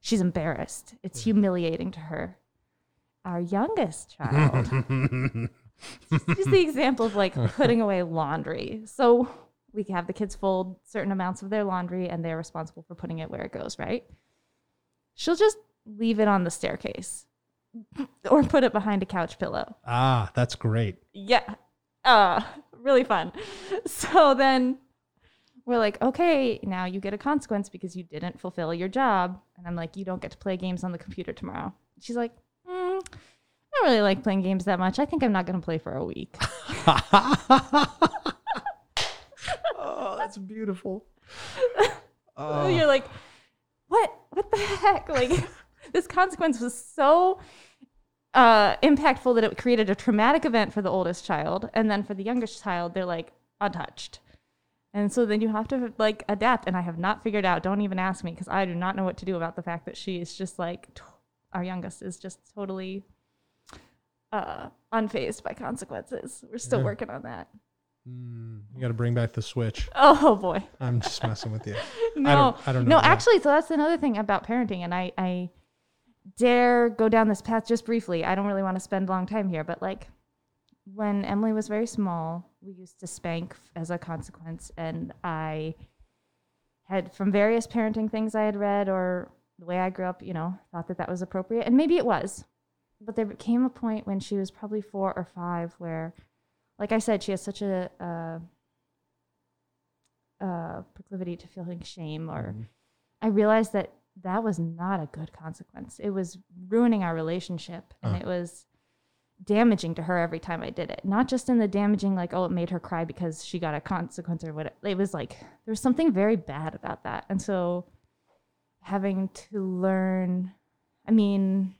she's embarrassed. It's mm. humiliating to her. Our youngest child [laughs] just the example of like putting away laundry. So we have the kids fold certain amounts of their laundry and they're responsible for putting it where it goes, right? She'll just leave it on the staircase [laughs] or put it behind a couch pillow. ah, that's great. Yeah. Uh, really fun. So then we're like, okay, now you get a consequence because you didn't fulfill your job. And I'm like, you don't get to play games on the computer tomorrow. She's like, don't really like playing games that much. I think I'm not going to play for a week. [laughs] oh, that's beautiful. Oh. [laughs] You're like, what? What the heck? Like, [laughs] this consequence was so uh, impactful that it created a traumatic event for the oldest child, and then for the youngest child, they're like untouched. And so then you have to like adapt. And I have not figured out. Don't even ask me because I do not know what to do about the fact that she is just like t- our youngest is just totally uh, unfazed by consequences. We're still Yeah. working on that. Mm, you got to bring back the switch. Oh boy. I'm just messing with you. [laughs] No, I don't. I don't know. no, actually, so that's another thing about parenting, and I, I dare go down this path just briefly. I don't really want to spend a long time here, but like when Emily was very small, we used to spank as a consequence, and I had from various parenting things I had read or the way I grew up, you know, thought that that was appropriate, and maybe it was, but there came a point when she was probably four or five where, like I said, she has such a. Uh, uh, proclivity to feeling shame or Mhm. I realized that that was not a good consequence. It was ruining our relationship and Uh. it was damaging to her every time I did it. Not just in the damaging, like, oh, it made her cry because she got a consequence or what. It was like there was something very bad about that. And so having to learn, I mean,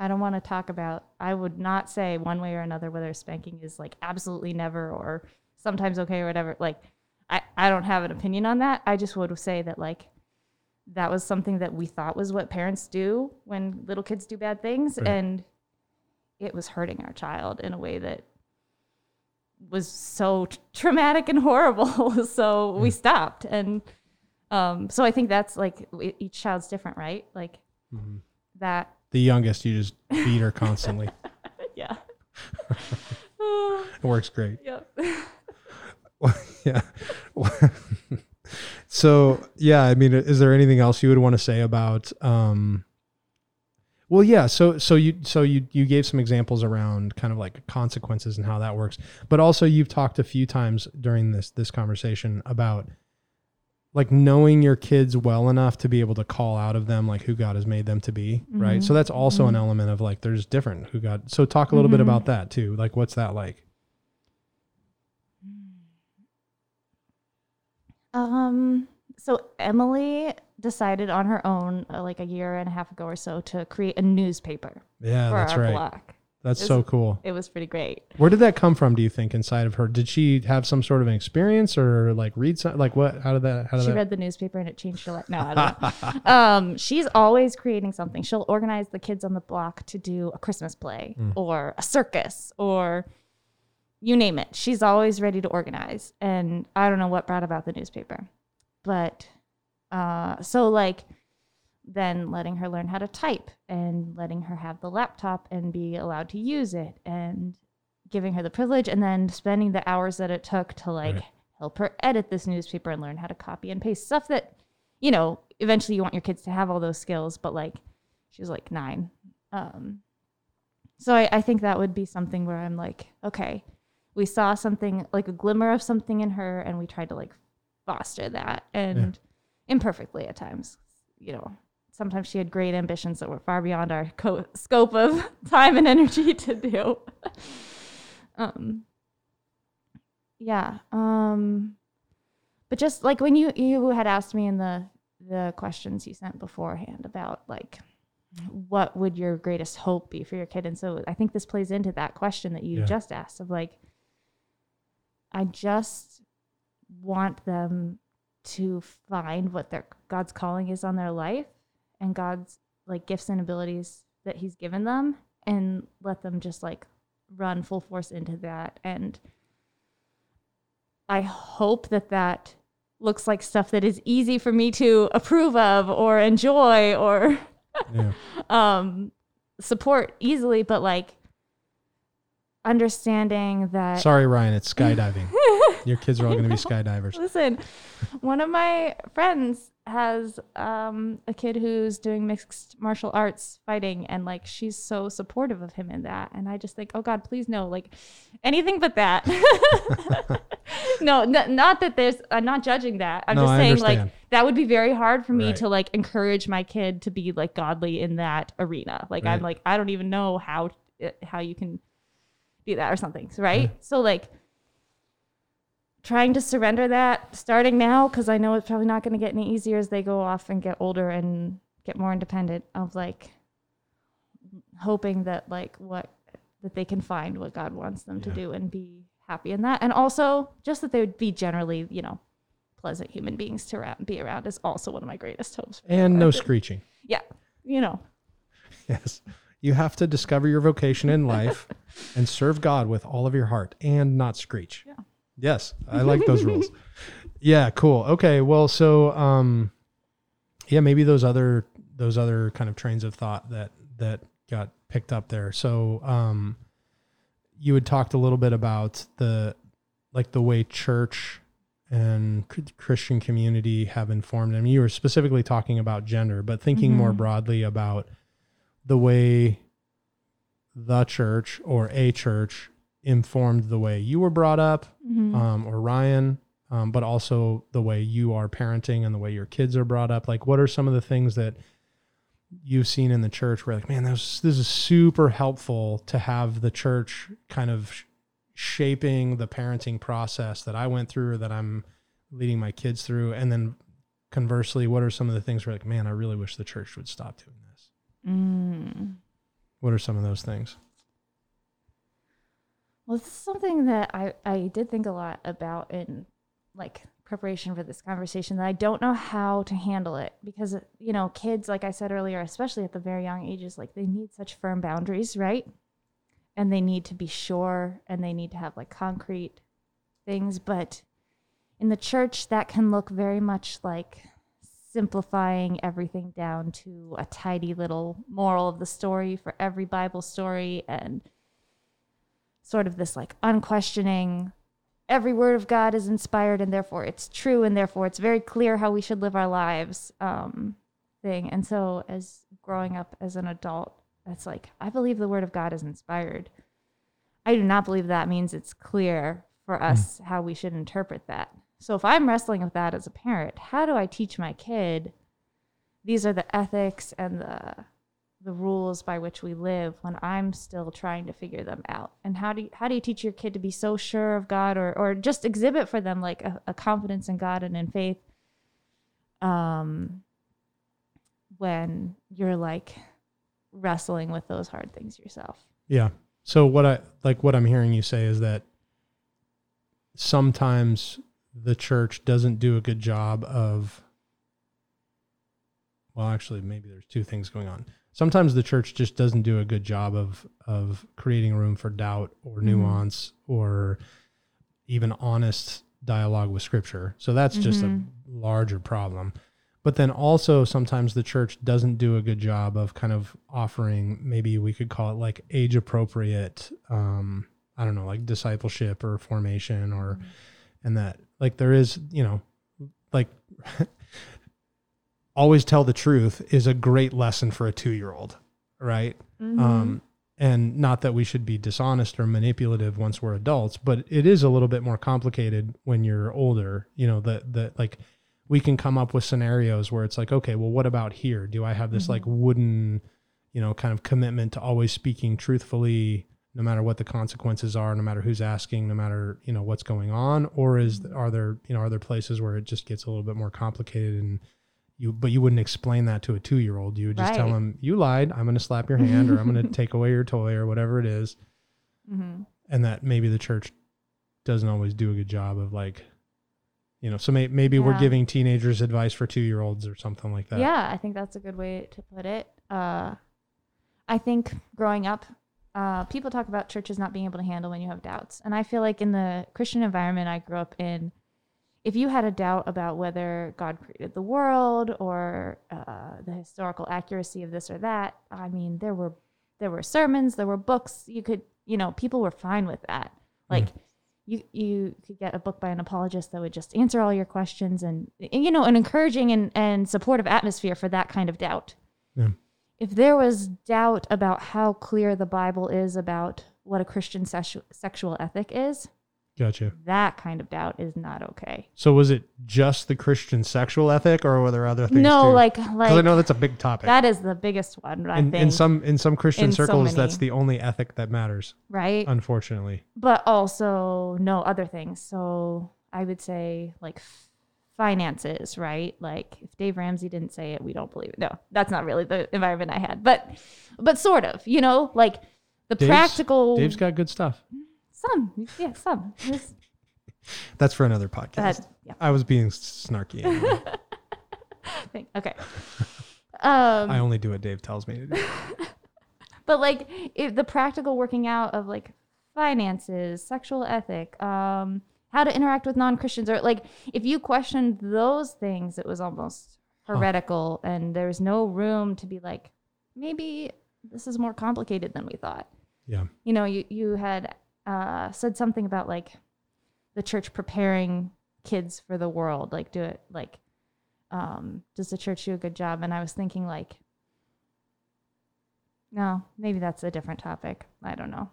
I don't want to talk about, I would not say one way or another whether spanking is like absolutely never or sometimes okay or whatever. Like, I, I don't have an opinion on that. I just would say that, like, that was something that we thought was what parents do when little kids do bad things Right. and it was hurting our child in a way that was so t- traumatic and horrible [laughs] so we Mm. stopped and um so i think that's like each child's different right like Mhm. that The youngest, you just beat her constantly. [laughs] yeah it works great. yep [laughs] yeah. so yeah, I mean, is there anything else you would want to say about? Um, well, yeah. So so you so you you gave some examples around kind of like consequences and how that works, but also you've talked a few times during this this conversation about like knowing your kids well enough to be able to call out of them like who God has made them to be, right? Mhm. So that's also an Mhm. element of like there's different who God. So talk a little bit Mhm. about that too. Like what's that like? Um, so Emily decided on her own, uh, like a year and a half ago or so, to create a newspaper Yeah, for that's our right. block. That's Is- so cool. It was pretty great. Where did that come from? Do you think inside of her? Did she have some sort of an experience or like read some? Like what? How did that? How did She that? read the newspaper and it changed her life. No, I don't know. [laughs] um, she's always creating something. She'll organize the kids on the block to do a Christmas play Mm. or a circus or you name it. She's always ready to organize. And I don't know what brought about the newspaper. But uh, so, like, then letting her learn how to type and letting her have the laptop and be allowed to use it and giving her the privilege and then spending the hours that it took to like Right. help her edit this newspaper and learn how to copy and paste stuff that you know eventually you want your kids to have all those skills but like she was like nine. Um so I, I think that would be something where i'm like okay we saw something like a glimmer of something in her and we tried to like foster that and imperfectly at times you know sometimes she had great ambitions that were far beyond our co- scope of [laughs] time and energy [laughs] to do um yeah um but just like when you you had asked me in the the questions you sent beforehand about like what would your greatest hope be for your kid and so i think this plays into that question that you Yeah. just asked of like i just want them to find what their god's calling is on their life and god's like gifts and abilities that he's given them and let them just like run full force into that and i hope that that looks like stuff that is easy for me to approve of or enjoy or yeah. [laughs] um support easily but like understanding that Sorry, Ryan. It's skydiving. [laughs] Your kids are all going to be skydivers. Listen, one of my friends has um, a kid who's doing mixed martial arts fighting, and like she's so supportive of him in that. And I just think, oh God, please no, like anything but that. [laughs] no, n- not that there's. I'm not judging that. I'm No, just saying like that would be very hard for me Right. to like encourage my kid to be like godly in that arena. Like I'm like I don't even know how how you can do that or something. Right? So like trying to surrender that starting now because I know it's probably not going to get any easier as they go off and get older and get more independent of like hoping that like what that they can find what God wants them to do and be happy in that and also just that they would be generally you know pleasant human beings to ra- be around is also one of my greatest hopes And no screeching. yeah you know Yes. You have to discover your vocation in life [laughs] and serve God with all of your heart and not screech. Yeah. Yes, I like those rules. [laughs] Yeah, cool. Okay, well, so um yeah, maybe those other those other kind of trains of thought that that got picked up there. So um you had talked a little bit about the like the way church and Christian community have informed. I mean, you were specifically talking about gender, but thinking more Mhm. broadly about the way the church or a church informed the way you were brought up, Mhm. um, or Ryan, um, but also the way you are parenting and the way your kids are brought up. Like, what are some of the things that you've seen in the church where, like, man, this this is super helpful to have the church kind of sh- shaping the parenting process that I went through or that I'm leading my kids through, and then conversely, what are some of the things where, like, man, I really wish the church would stop doing this. Mm. What are some of those things? Well, it's something that I, I did think a lot about in like preparation for this conversation that I don't know how to handle it because you know kids like I said earlier especially at the very young ages like they need such firm boundaries right? And they need to be sure and they need to have like concrete things. But in the church that can look very much like simplifying everything down to a tidy little moral of the story for every bible story and sort of this like unquestioning every word of God is inspired and therefore it's true and therefore it's very clear how we should live our lives um, thing. And so, as growing up as an adult, that's like, I believe the word of God is inspired. I do not believe that means it's clear for us how we should interpret that. So, if I'm wrestling with that as a parent, how do I teach my kid these are the ethics and the the rules by which we live when I'm still trying to figure them out? And how do you, how do you teach your kid to be so sure of God or or just exhibit for them like a, a confidence in God and in faith um when you're like wrestling with those hard things yourself. Yeah. So what I like what I'm hearing you say is that sometimes the church doesn't do a good job of well actually maybe there's two things going on. Sometimes the church just doesn't do a good job of of creating room for doubt or Mhm. nuance or even honest dialogue with scripture. So that's just a Mhm. larger problem. But then also sometimes the church doesn't do a good job of kind of offering maybe we could call it like age appropriate um I don't know, like discipleship or formation or and that like there is, you know, like [laughs] always tell the truth is a great lesson for a 2-year-old, right? Mhm. Um, and not that we should be dishonest or manipulative once we're adults, but it is a little bit more complicated when you're older. You know, that that like we can come up with scenarios where it's like, okay, well, what about here? Do I have this Mhm. like wooden, you know, kind of commitment to always speaking truthfully, no matter what the consequences are, no matter who's asking, no matter you know what's going on, or is are there you know are there places where it just gets a little bit more complicated and you but you wouldn't explain that to a two year old. You would just tell them you lied. I'm going to slap your hand or I'm going [laughs] to take away your toy or whatever it is. Mhm. And that maybe the church doesn't always do a good job of like, you know. So may, maybe we're giving teenagers advice for two year olds or something like that. Yeah, I think that's a good way to put it. Uh, I think growing up, uh, people talk about churches not being able to handle when you have doubts. And I feel like in the Christian environment I grew up in, if you had a doubt about whether God created the world or uh, the historical accuracy of this or that, I mean, there were there were sermons, there were books. You could, you know, people were fine with that. Like you you could get a book by an apologist that would just answer all your questions and you know an encouraging and, and supportive atmosphere for that kind of doubt Yeah. if there was doubt about how clear the bible is about what a christian sexu- sexual ethic is Gotcha. that kind of doubt is not okay So was it just the Christian sexual ethic or were there other things no too? like 'Cause I like know that's a big topic. that is the biggest one i in, think in some in some Christian in so circles, that's the only ethic that matters. right Unfortunately, but also no other things. So I would say like finances, right? Like if Dave Ramsey didn't say it, we don't believe it. No, that's not really the environment I had, but but sort of, you know, like the Dave's- practical. Dave's got good stuff. Some, yeah, some. [laughs] That's for another podcast. that, yeah. I was being snarky. anyway. [laughs] thing. Okay. Um, I only do what Dave tells me to do. [laughs] but like it, the practical working out of like finances, sexual ethic, um, how to interact with non-Christians, or like if you questioned those things, it was almost heretical, and there was no room to be like, maybe this is more complicated than we thought. Yeah. You know, you you had uh, said something about like the church preparing kids for the world, like do it like um, does the church do a good job? And I was thinking like, no, maybe that's a different topic. I don't know.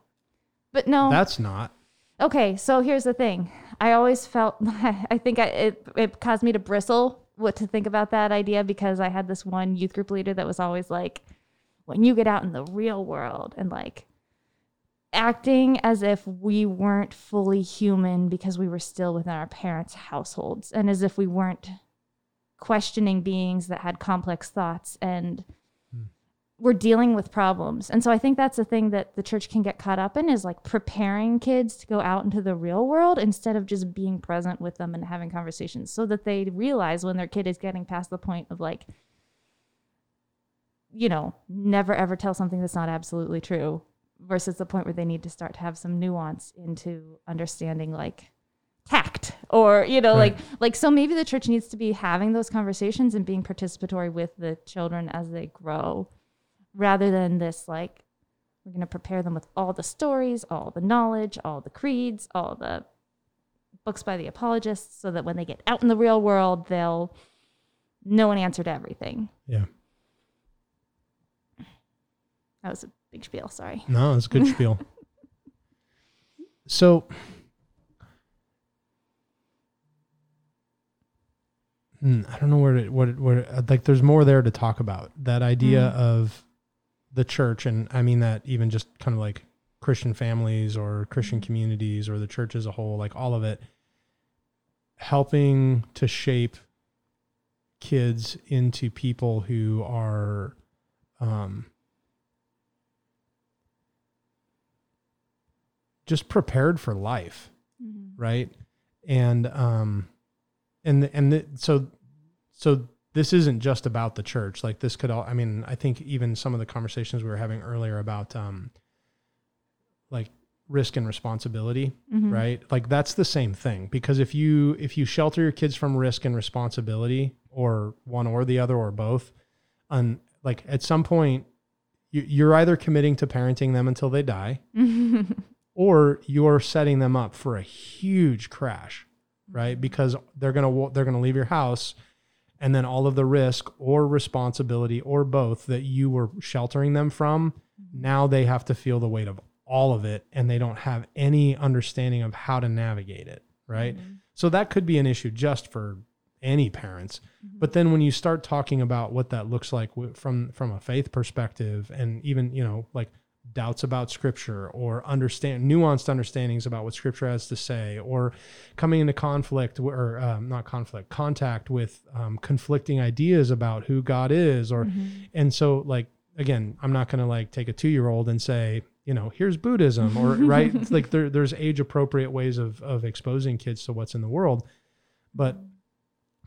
But no. That's not. okay, so here's the thing. I always felt [laughs] I think I, it it caused me to bristle what to think about that idea because I had this one youth group leader that was always like when you get out in the real world and like acting as if we weren't fully human because we were still within our parents' households and as if we weren't questioning beings that had complex thoughts and hmm. we're dealing with problems. And so I think that's the thing that the church can get caught up in is like preparing kids to go out into the real world instead of just being present with them and having conversations so that they realize when their kid is getting past the point of like you know, never ever tell something that's not absolutely true versus the point where they need to start to have some nuance into understanding like tact or you know Right. like like so maybe the church needs to be having those conversations and being participatory with the children as they grow rather than this like we're going to prepare them with all the stories all the knowledge all the creeds all the books by the apologists so that when they get out in the real world they'll know an answer to everything Yeah. that was a big spiel sorry No, it's a good spiel. [laughs] So, Hmm, I don't know where to, what, it- what, like, there's more there to talk about. That idea Mm. of the church, and I mean that even just kind of like Christian families or Christian communities or the church as a whole, like all of it, helping to shape kids into people who are, um, just prepared for life right? And um and and the, so so this isn't just about the church. Like this could all i mean i think even some of the conversations we were having earlier about um like risk and responsibility Mhm. right? Like that's the same thing. Because if you if you shelter your kids from risk and responsibility or one or the other or both and like at some point you, you're either committing to parenting them until they die [laughs] or you're setting them up for a huge crash right? Mm-hmm. Because they're going to they're going to leave your house and then all of the risk or responsibility or both that you were sheltering them from mm-hmm. now they have to feel the weight of all of it and they don't have any understanding of how to navigate it right? Mm-hmm. So that could be an issue just for any parents. But then when you start talking about what that looks like from from a faith perspective and even you know like doubts about scripture or understand nuanced understandings about what scripture has to say or coming into conflict or um, not conflict contact with um, conflicting ideas about who god is or and so like again i'm not going to like take a two year old and say you know here's buddhism or [laughs] right? It's like there, there's age appropriate ways of of exposing kids to what's in the world but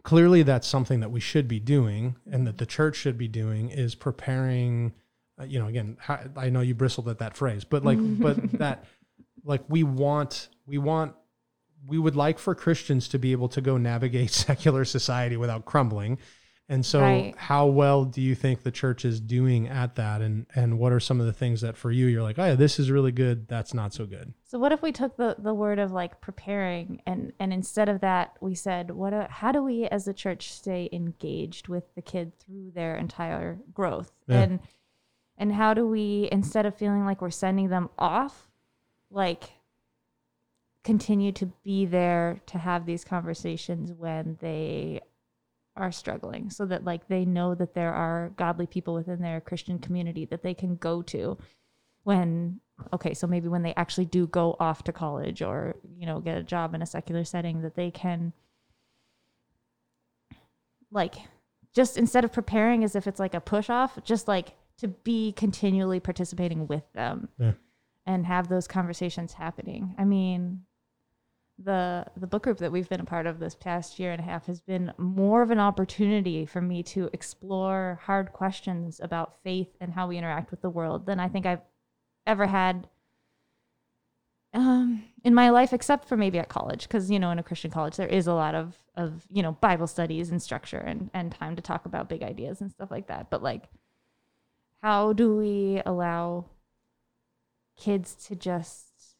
clearly that's something that we should be doing and that the church should be doing is preparing uh, you know again i know you bristled at that phrase but like [laughs] but that like we want we want we would like for christians to be able to go navigate [laughs] secular society without crumbling. And so Right. how well do you think the church is doing at that? And and what are some of the things that for you you're like oh yeah this is really good. That's not so good. So what if we took the the word of like preparing and and instead of that we said what a, how do we as a church stay engaged with the kid through their entire growth? Yeah. and and how do we instead of feeling like we're sending them off like continue to be there to have these conversations when they are struggling? So that like they know that there are godly people within their Christian community that they can go to when okay, so maybe when they actually do go off to college or, you know, get a job in a secular setting, that they can, like, just instead of preparing as if it's like a push off, just like to be continually participating with them Yeah. and have those conversations happening. I mean, the the book group that we've been a part of this past year and a half has been more of an opportunity for me to explore hard questions about faith and how we interact with the world than I think I've ever had um, in my life, except for maybe at college, because you know, in a Christian college, there is a lot of of you know Bible studies and structure and and time to talk about big ideas and stuff like that. But like, how do we allow kids to just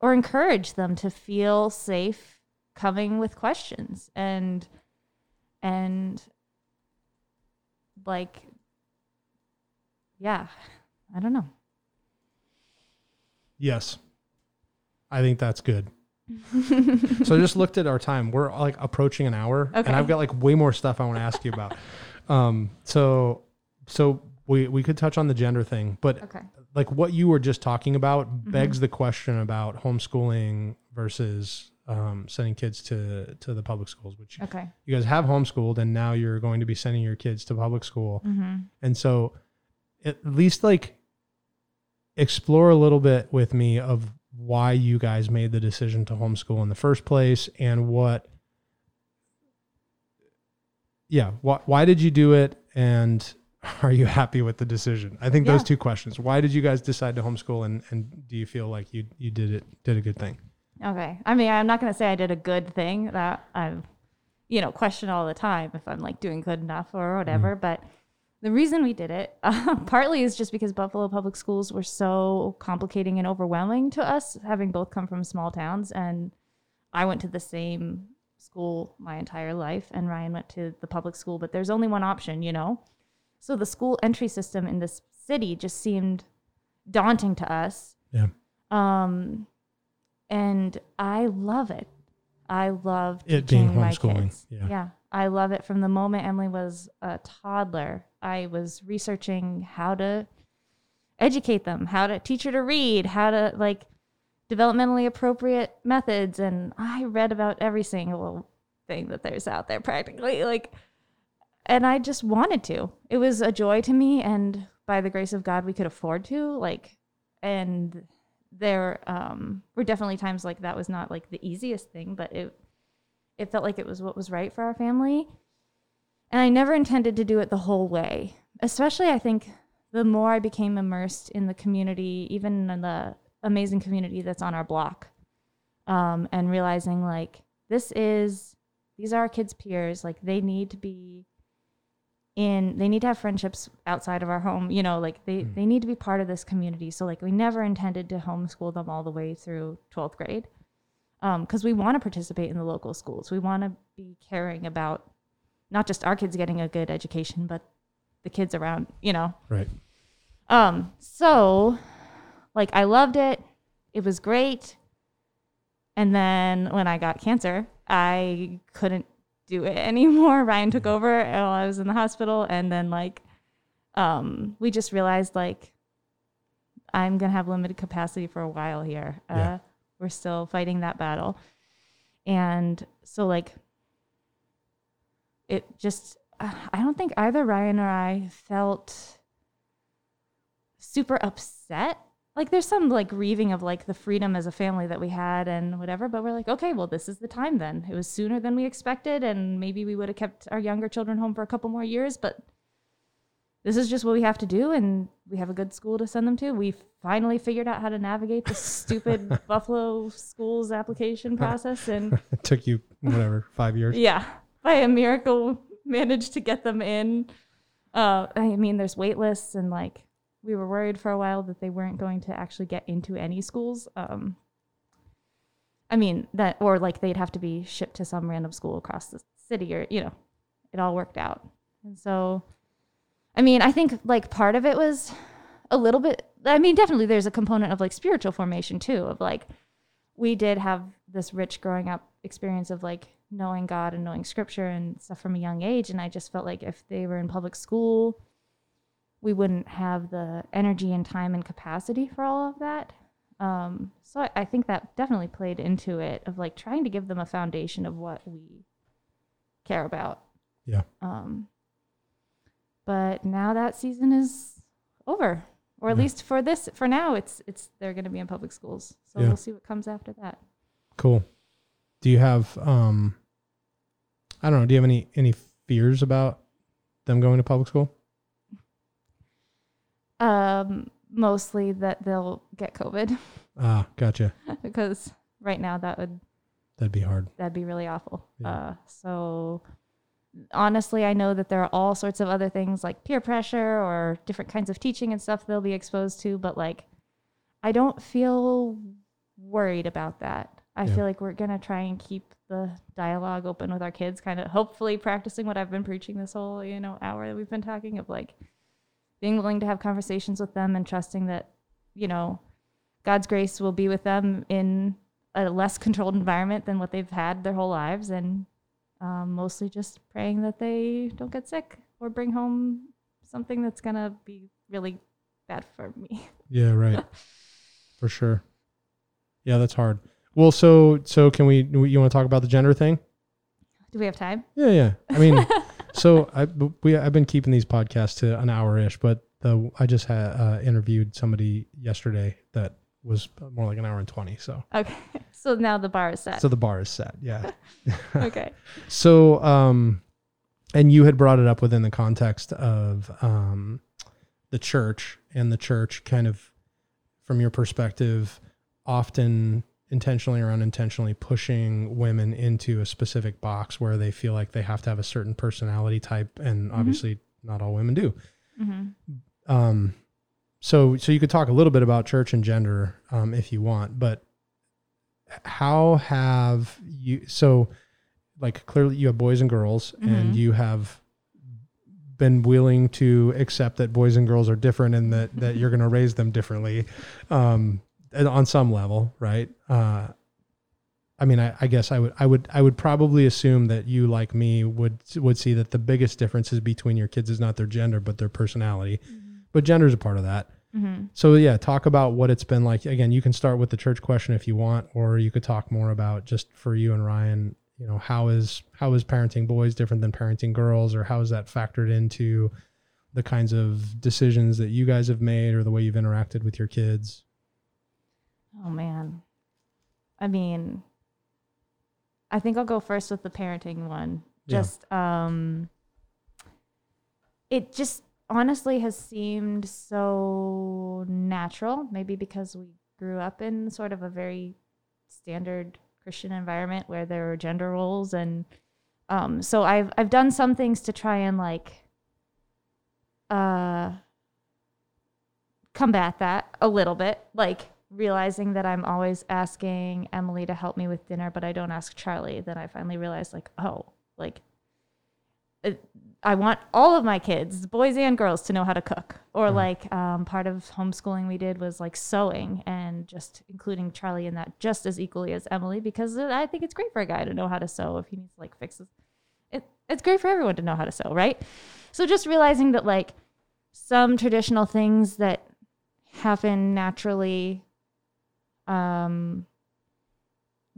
or encourage them to feel safe coming with questions and and like yeah i don't know Yes. I think that's good. [laughs] so I just looked at our time. We're like approaching an hour Okay. and I've got like way more stuff I want to ask you about. um so so we we could touch on the gender thing, but okay like what you were just talking about Mm-hmm. begs the question about homeschooling versus um, sending kids to to the public schools, which okay you guys have homeschooled and now you're going to be sending your kids to public school. mm-hmm. And so at least like explore a little bit with me of why you guys made the decision to homeschool in the first place and what yeah, why, why did you do it and [laughs] are you happy with the decision? I think those two questions. Why did you guys decide to homeschool and and do you feel like you you did it did a good thing? okay i mean i'm not going to say i did a good thing that i you know question all the time if i'm like doing good enough or whatever but the reason we did it uh, [laughs] partly is just because buffalo public schools were so complicating and overwhelming to us having both come from small towns and i went to the same school my entire life and ryan went to the public school but there's only one option you know so the school entry system in this city just seemed daunting to us Yeah. um and i love it i love It being homeschooling, kids. yeah. yeah i love it from the moment emily was a toddler i was researching how to educate them how to teach her to read how to like developmentally appropriate methods and i read about every single thing that there's out there practically like and i just wanted to. It was a joy to me and by the grace of god we could afford to like and there um were definitely times like that was not like the easiest thing but it it felt like it was what was right for our family. And i never intended to do it the whole way especially i think the more i became immersed in the community even in the amazing community that's on our block um, and realizing like this is these are our kids peers like they need to be in they need to have friendships outside of our home you know like they they need to be part of this community. So like we never intended to homeschool them all the way through 12th grade because we want to participate in the local schools. We want to be caring about not just our kids getting a good education but the kids around you know? Right. um so like i loved it. It was great. And then when i got cancer i couldn't do it anymore [laughs] ryan took over while i was in the hospital and then like um we just realized like i'm gonna have limited capacity for a while here uh Yeah. we're still fighting that battle and so like it just uh, i don't think either ryan or i felt super upset. Like there's some like grieving of like the freedom as a family that we had and whatever, but we're like, okay, well this is the time then. It was sooner than we expected and maybe we would have kept our younger children home for a couple more years, but this is just what we have to do and we have a good school to send them to. We finally figured out how to navigate the stupid [laughs] Buffalo schools application [laughs] process and It took you whatever, 5 years. yeah, by a miracle, managed to get them in. Uh, I mean, there's wait lists, and like we were worried for a while that they weren't going to actually get into any schools. Um, I mean that, or like they'd have to be shipped to some random school across the city, or you know, it all worked out. And so, I mean, I think like part of it was a little bit. I mean, definitely there's a component of like spiritual formation too, of like we did have this rich growing up experience of like knowing God and knowing scripture and stuff from a young age. And I just felt like if they were in public school, we wouldn't have the energy and time and capacity for all of that. Um, so I, I think that definitely played into it of like trying to give them a foundation of what we care about. Yeah. Um, but now that season is over, or at Yeah. least for this, for now, it's it's they're going to be in public schools. So Yeah. we'll see what comes after that. Cool. Do you have um I don't know, do you have any any fears about them going to public school? Um, mostly that they'll get COVID Ah, gotcha. [laughs] because right now that would That'd be hard. that'd be really awful. Yeah. Uh, so honestly, I know that there are all sorts of other things like peer pressure or different kinds of teaching and stuff they'll be exposed to, but like I don't feel worried about that. I Yeah. feel like we're gonna try and keep the dialogue open with our kids, kind of hopefully practicing what I've been preaching this whole you know hour that we've been talking of like being willing to have conversations with them and trusting that you know God's grace will be with them in a less [laughs] controlled environment than what they've had their whole lives, and um, mostly just praying that they don't get sick or bring home something that's gonna be really bad for me. Yeah, right. [laughs] For sure. Yeah, that's hard. Well, so so can we you want to talk about the gender thing? Do we have time? Yeah, yeah. I mean, [laughs] so I we I've been keeping these podcasts to an hour ish, but the I just had uh, interviewed somebody yesterday that was more like an hour and twenty. So Okay, [laughs] so now the bar is set. so the bar is set. Yeah. [laughs] okay. [laughs] So, um, and you had brought it up within the context of um, the church and the church kind of, from your perspective, often intentionally or unintentionally pushing women into a specific box where they feel like they have to have a certain personality type, and obviously not all women do. hmm Um, so, so you could talk a little bit about church and gender, um, if you want, but how have you, so like clearly you have boys and girls and Mhm. you have been willing to accept that boys and girls are different and that, that you're going to raise them differently, um, and on some level, right? Uh, I mean, I, I guess I would, I would, I would probably assume that you, like me, would would see that the biggest differences between your kids is not their gender, but their personality. But gender is a part of that. hmm So yeah, talk about what it's been like. Again, you can start with the church question if you want, or you could talk more about just for you and Ryan. You know, how is how is parenting boys different than parenting girls, or how is that factored into the kinds of decisions that you guys have made, or the way you've interacted with your kids? Oh man. I mean, I think I'll go first with the parenting one. Yeah. Just um it just honestly has seemed so natural, maybe because we grew up in sort of a very standard Christian environment where there are gender roles and um so I've I've done some things to try and like uh combat that a little bit, like realizing that I'm always asking Emily to help me with dinner, but I don't ask Charlie. Then I finally realized, like, oh, like, it, I want all of my kids, boys and girls, to know how to cook. Or Mhm. like, um, part of homeschooling we did was like sewing and just including Charlie in that just as equally as Emily because I think it's great for a guy to know how to sew if he needs to like fix his. It, it's great for everyone to know how to sew, right? So just realizing that like some traditional things that happen naturally um,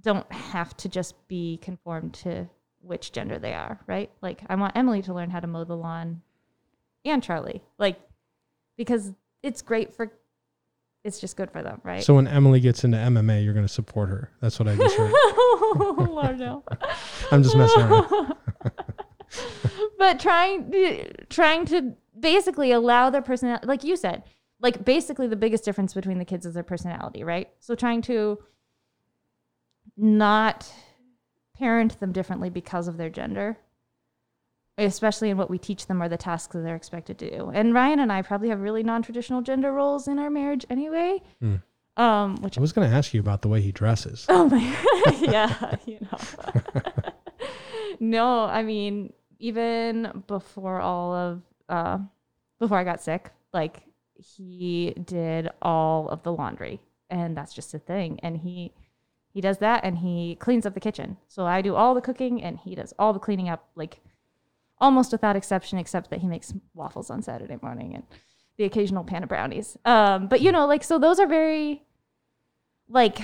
don't have to just be conformed to which gender they are, right? Like, I want Emily to learn how to mow the lawn and Charlie, like, because it's great for, it's just good for them, right? So when Emily gets into MMA, you're going to support her. That's what I just heard. [laughs] oh, no. [laughs] I'm just messing around. [laughs] but trying trying to basically allow their personality like you said like basically the biggest difference between the kids is their personality right so trying to not parent them differently because of their gender especially in what we teach them or the tasks that they're expected to do and ryan and i probably have really non-traditional gender roles in our marriage anyway Hmm. um which I was going to ask you about the way he dresses. Oh my, [laughs] yeah, you know. [laughs] no, I mean, even before all of, uh, before I got sick, like he did all of the laundry, and that's just a thing. And he, he does that, and he cleans up the kitchen. So I do all the cooking, and he does all the cleaning up, like almost without exception, except that he makes waffles on Saturday morning, and the occasional pan of brownies. Um, but you know, like so those are very like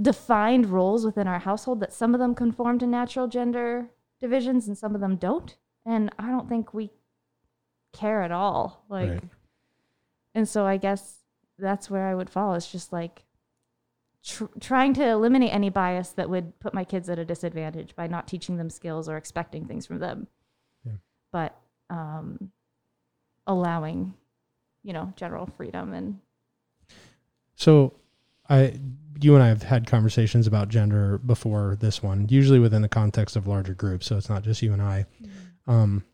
defined roles within our household that some of them conform to natural gender divisions and some of them don't. And I don't think we care at all. Like Right. And so I guess that's where I would fall. It's just like tr- trying to eliminate any bias that would put my kids at a disadvantage by not teaching them skills or expecting things from them. Yeah. But um, allowing, you know, general freedom and So, I, you and I have had conversations about gender before this one, usually within the context of larger groups. So it's not just you and I. Um,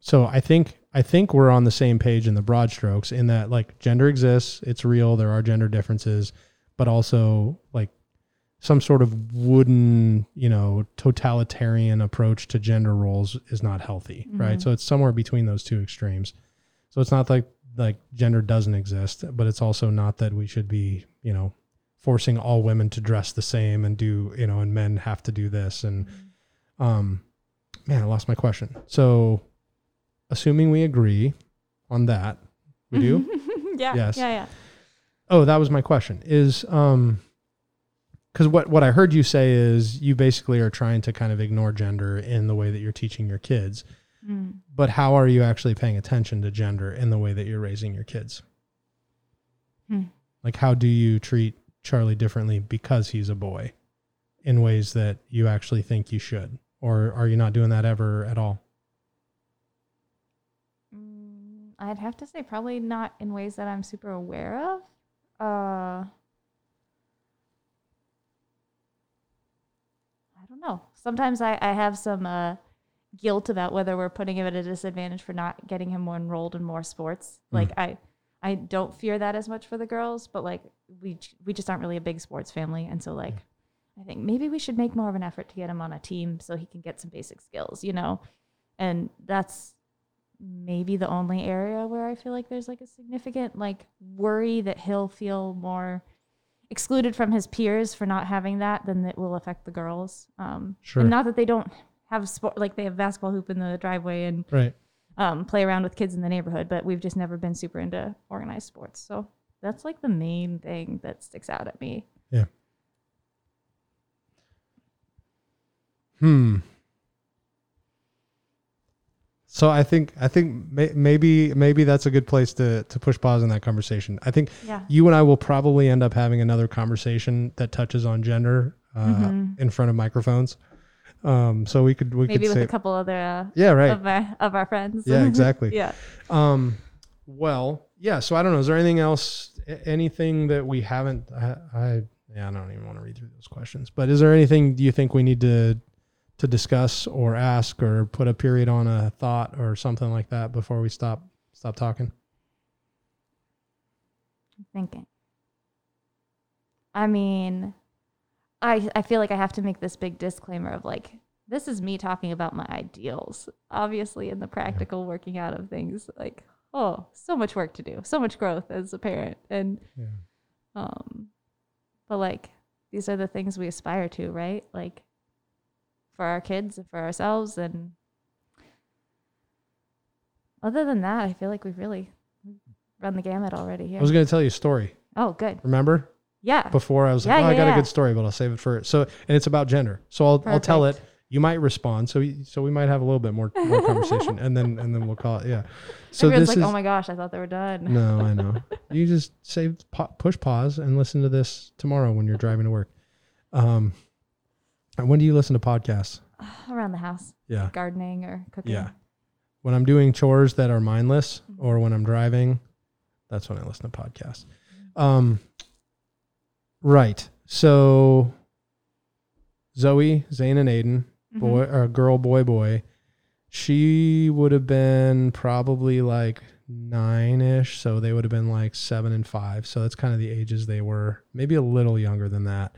so I think I think we're on the same page in the broad strokes in that like gender exists, it's real, there are gender differences, but also like some sort of wooden, you know, totalitarian approach to gender roles is not healthy, right? Mhm. So it's somewhere between those two extremes. So it's not like like gender doesn't exist, but it's also not that we should be, you know, forcing all women to dress the same and do, you know, and men have to do this and um man, I lost my question. So assuming we agree on that, we do? [laughs] yeah. Yes. Yeah, yeah. Oh, that was my question. Is um because what what I heard you say is you basically are trying to kind of ignore gender in the way that you're teaching your kids. Mm. But how are you actually paying attention to gender in the way that you're raising your kids? Hmm. Like how do you treat Charlie differently because he's a boy in ways that you actually think you should? Or are you not doing that ever at all? I'd have to say probably not in ways that I'm super aware of. Uh, I don't know. Sometimes I, I have some uh, guilt about whether we're putting him at a disadvantage for not getting him more enrolled in more sports. Mm. Like I, I don't fear that as much for the girls, but like we we just aren't really a big sports family, and so like I think maybe we should make more of an effort to get him on a team so he can get some basic skills, you know, and that's maybe the only area where I feel like there's like a significant like worry that he'll feel more excluded from his peers for not having that, then it will affect the girls. Um, Sure. And not that they don't have sport, like they have basketball hoop in the driveway and Right. um, play around with kids in the neighborhood, but we've just never been super into organized sports. So that's like the main thing that sticks out at me. Yeah. Hmm. So I think I think may, maybe maybe that's a good place to to push pause in that conversation. I think Yeah. you and I will probably end up having another conversation that touches on gender uh, Mhm. in front of microphones. Um, so we could we Maybe could with say a couple other uh, yeah right of our of our friends. yeah exactly [laughs] yeah. Um, well, yeah. So I don't know. Is there anything else? Anything that we haven't? I, I yeah. I don't even want to read through those questions. But is there anything do you think we need to to discuss or ask or put a period on a thought or something like that before we stop stop talking? I'm thinking. I mean, I I feel like I have to make this big disclaimer of like this is me talking about my ideals. Obviously, in the practical working out of things, like oh, so much work to do, so much growth as a parent, and Yeah. um, but like these are the things we aspire to, right? Like for our kids and for ourselves, and other than that, I feel like we've really run the gamut already here. I was going to tell you a story. oh, good. Remember Yeah. before I was like, Yeah, oh, I yeah, got a good story, but I'll save it for so. And it's about gender. So I'll I'll tell it. You might respond. So we- so we might have a little bit more more conversation, and then and then we'll call it. Yeah. So Everyone's this like, is oh my gosh, I thought they were done. No, I know. you just save push pause and listen to this tomorrow when you're driving to work. Um, when do you listen to podcasts? [sighs] Around the house, Yeah, gardening or cooking. yeah. When I'm doing chores that are mindless, Mhm. or when I'm driving, that's when I listen to podcasts. Um, right. So Zoe, Zane, and Aiden, Mhm. boy or girl, boy, boy. She would have been probably like nine ish. So they would have been like seven and five. So that's kind of the ages they were. Maybe a little younger than that.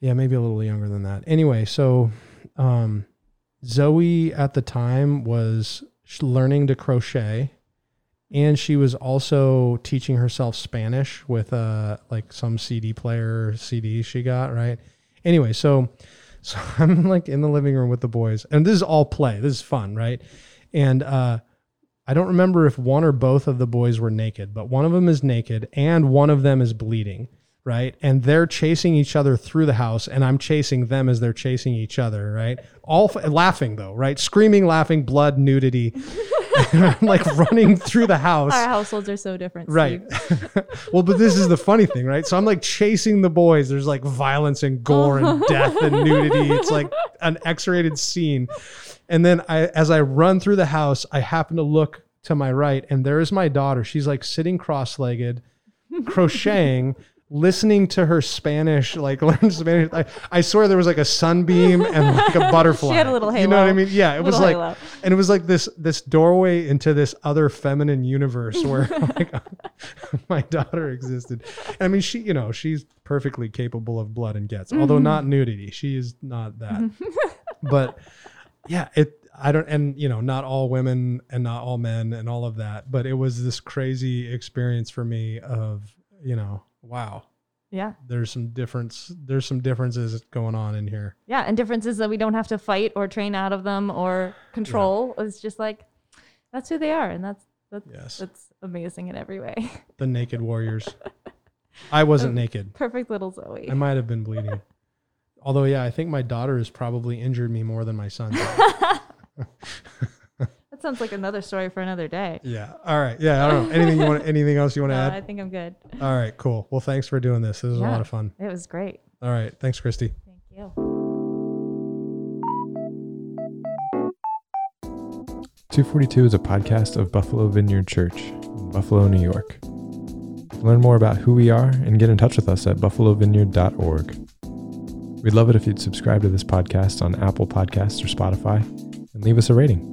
Yeah, maybe a little younger than that. Anyway, so um, Zoe at the time was learning to crochet. And she was also teaching herself Spanish with uh like some CD player CD she got, right? Anyway, so [laughs] so I'm like in the living room with the boys, and this is all play. This is fun, right? And uh, I don't remember if one or both of the boys were naked, but one of them is naked and one of them is bleeding, right? And they're chasing each other through the house, and I'm chasing them as they're chasing each other, right? All f- laughing though, right? Screaming, laughing, blood, nudity. [laughs] Like running through the house. Our households are so different. Right. [laughs] Well, but this is the funny thing, right? So I'm like chasing the boys. There's like violence and gore and uh-huh. death and nudity. It's like an X-rated scene. And then I as I run through the house, I happen to look to my right and there is my daughter. She's like sitting cross-legged, crocheting, listening to her Spanish, like [laughs] learn Spanish. I, I swear there was like a sunbeam and like a butterfly. [laughs] She had a little halo. You know what I mean? Yeah, it was like halo. and it was like this this doorway into this other feminine universe where [laughs] like my daughter existed. And I mean, she you know she's perfectly capable of blood and guts, although mm-hmm. not nudity. She is not that. but yeah, it I don't and you know not all women and not all men and all of that, but it was this crazy experience for me of you know wow Yeah. there's some difference there's some differences going on in here Yeah. And differences that we don't have to fight or train out of them or control. It's just like that's who they are. And that's that's yes that's amazing in every way. [laughs] the naked warriors I wasn't oh, naked Perfect little Zoe. I might have been bleeding. Although, yeah, I think my daughter has probably injured me more than my son. [laughs] [laughs] did. That sounds like another story for another day. yeah. All right. Yeah. I don't know. Anything you want? [laughs] Anything else you want to No, add? I think I'm good. All right. Cool. Well, thanks for doing this. This was a lot of fun. It was great. All right. Thanks, Christy. Thank you. 242 is a podcast of Buffalo Vineyard Church in Buffalo, New York. Learn more about who we are and get in touch with us at buffalovineyard.org. We'd love it if you'd subscribe to this podcast on Apple Podcasts or Spotify and leave us a rating.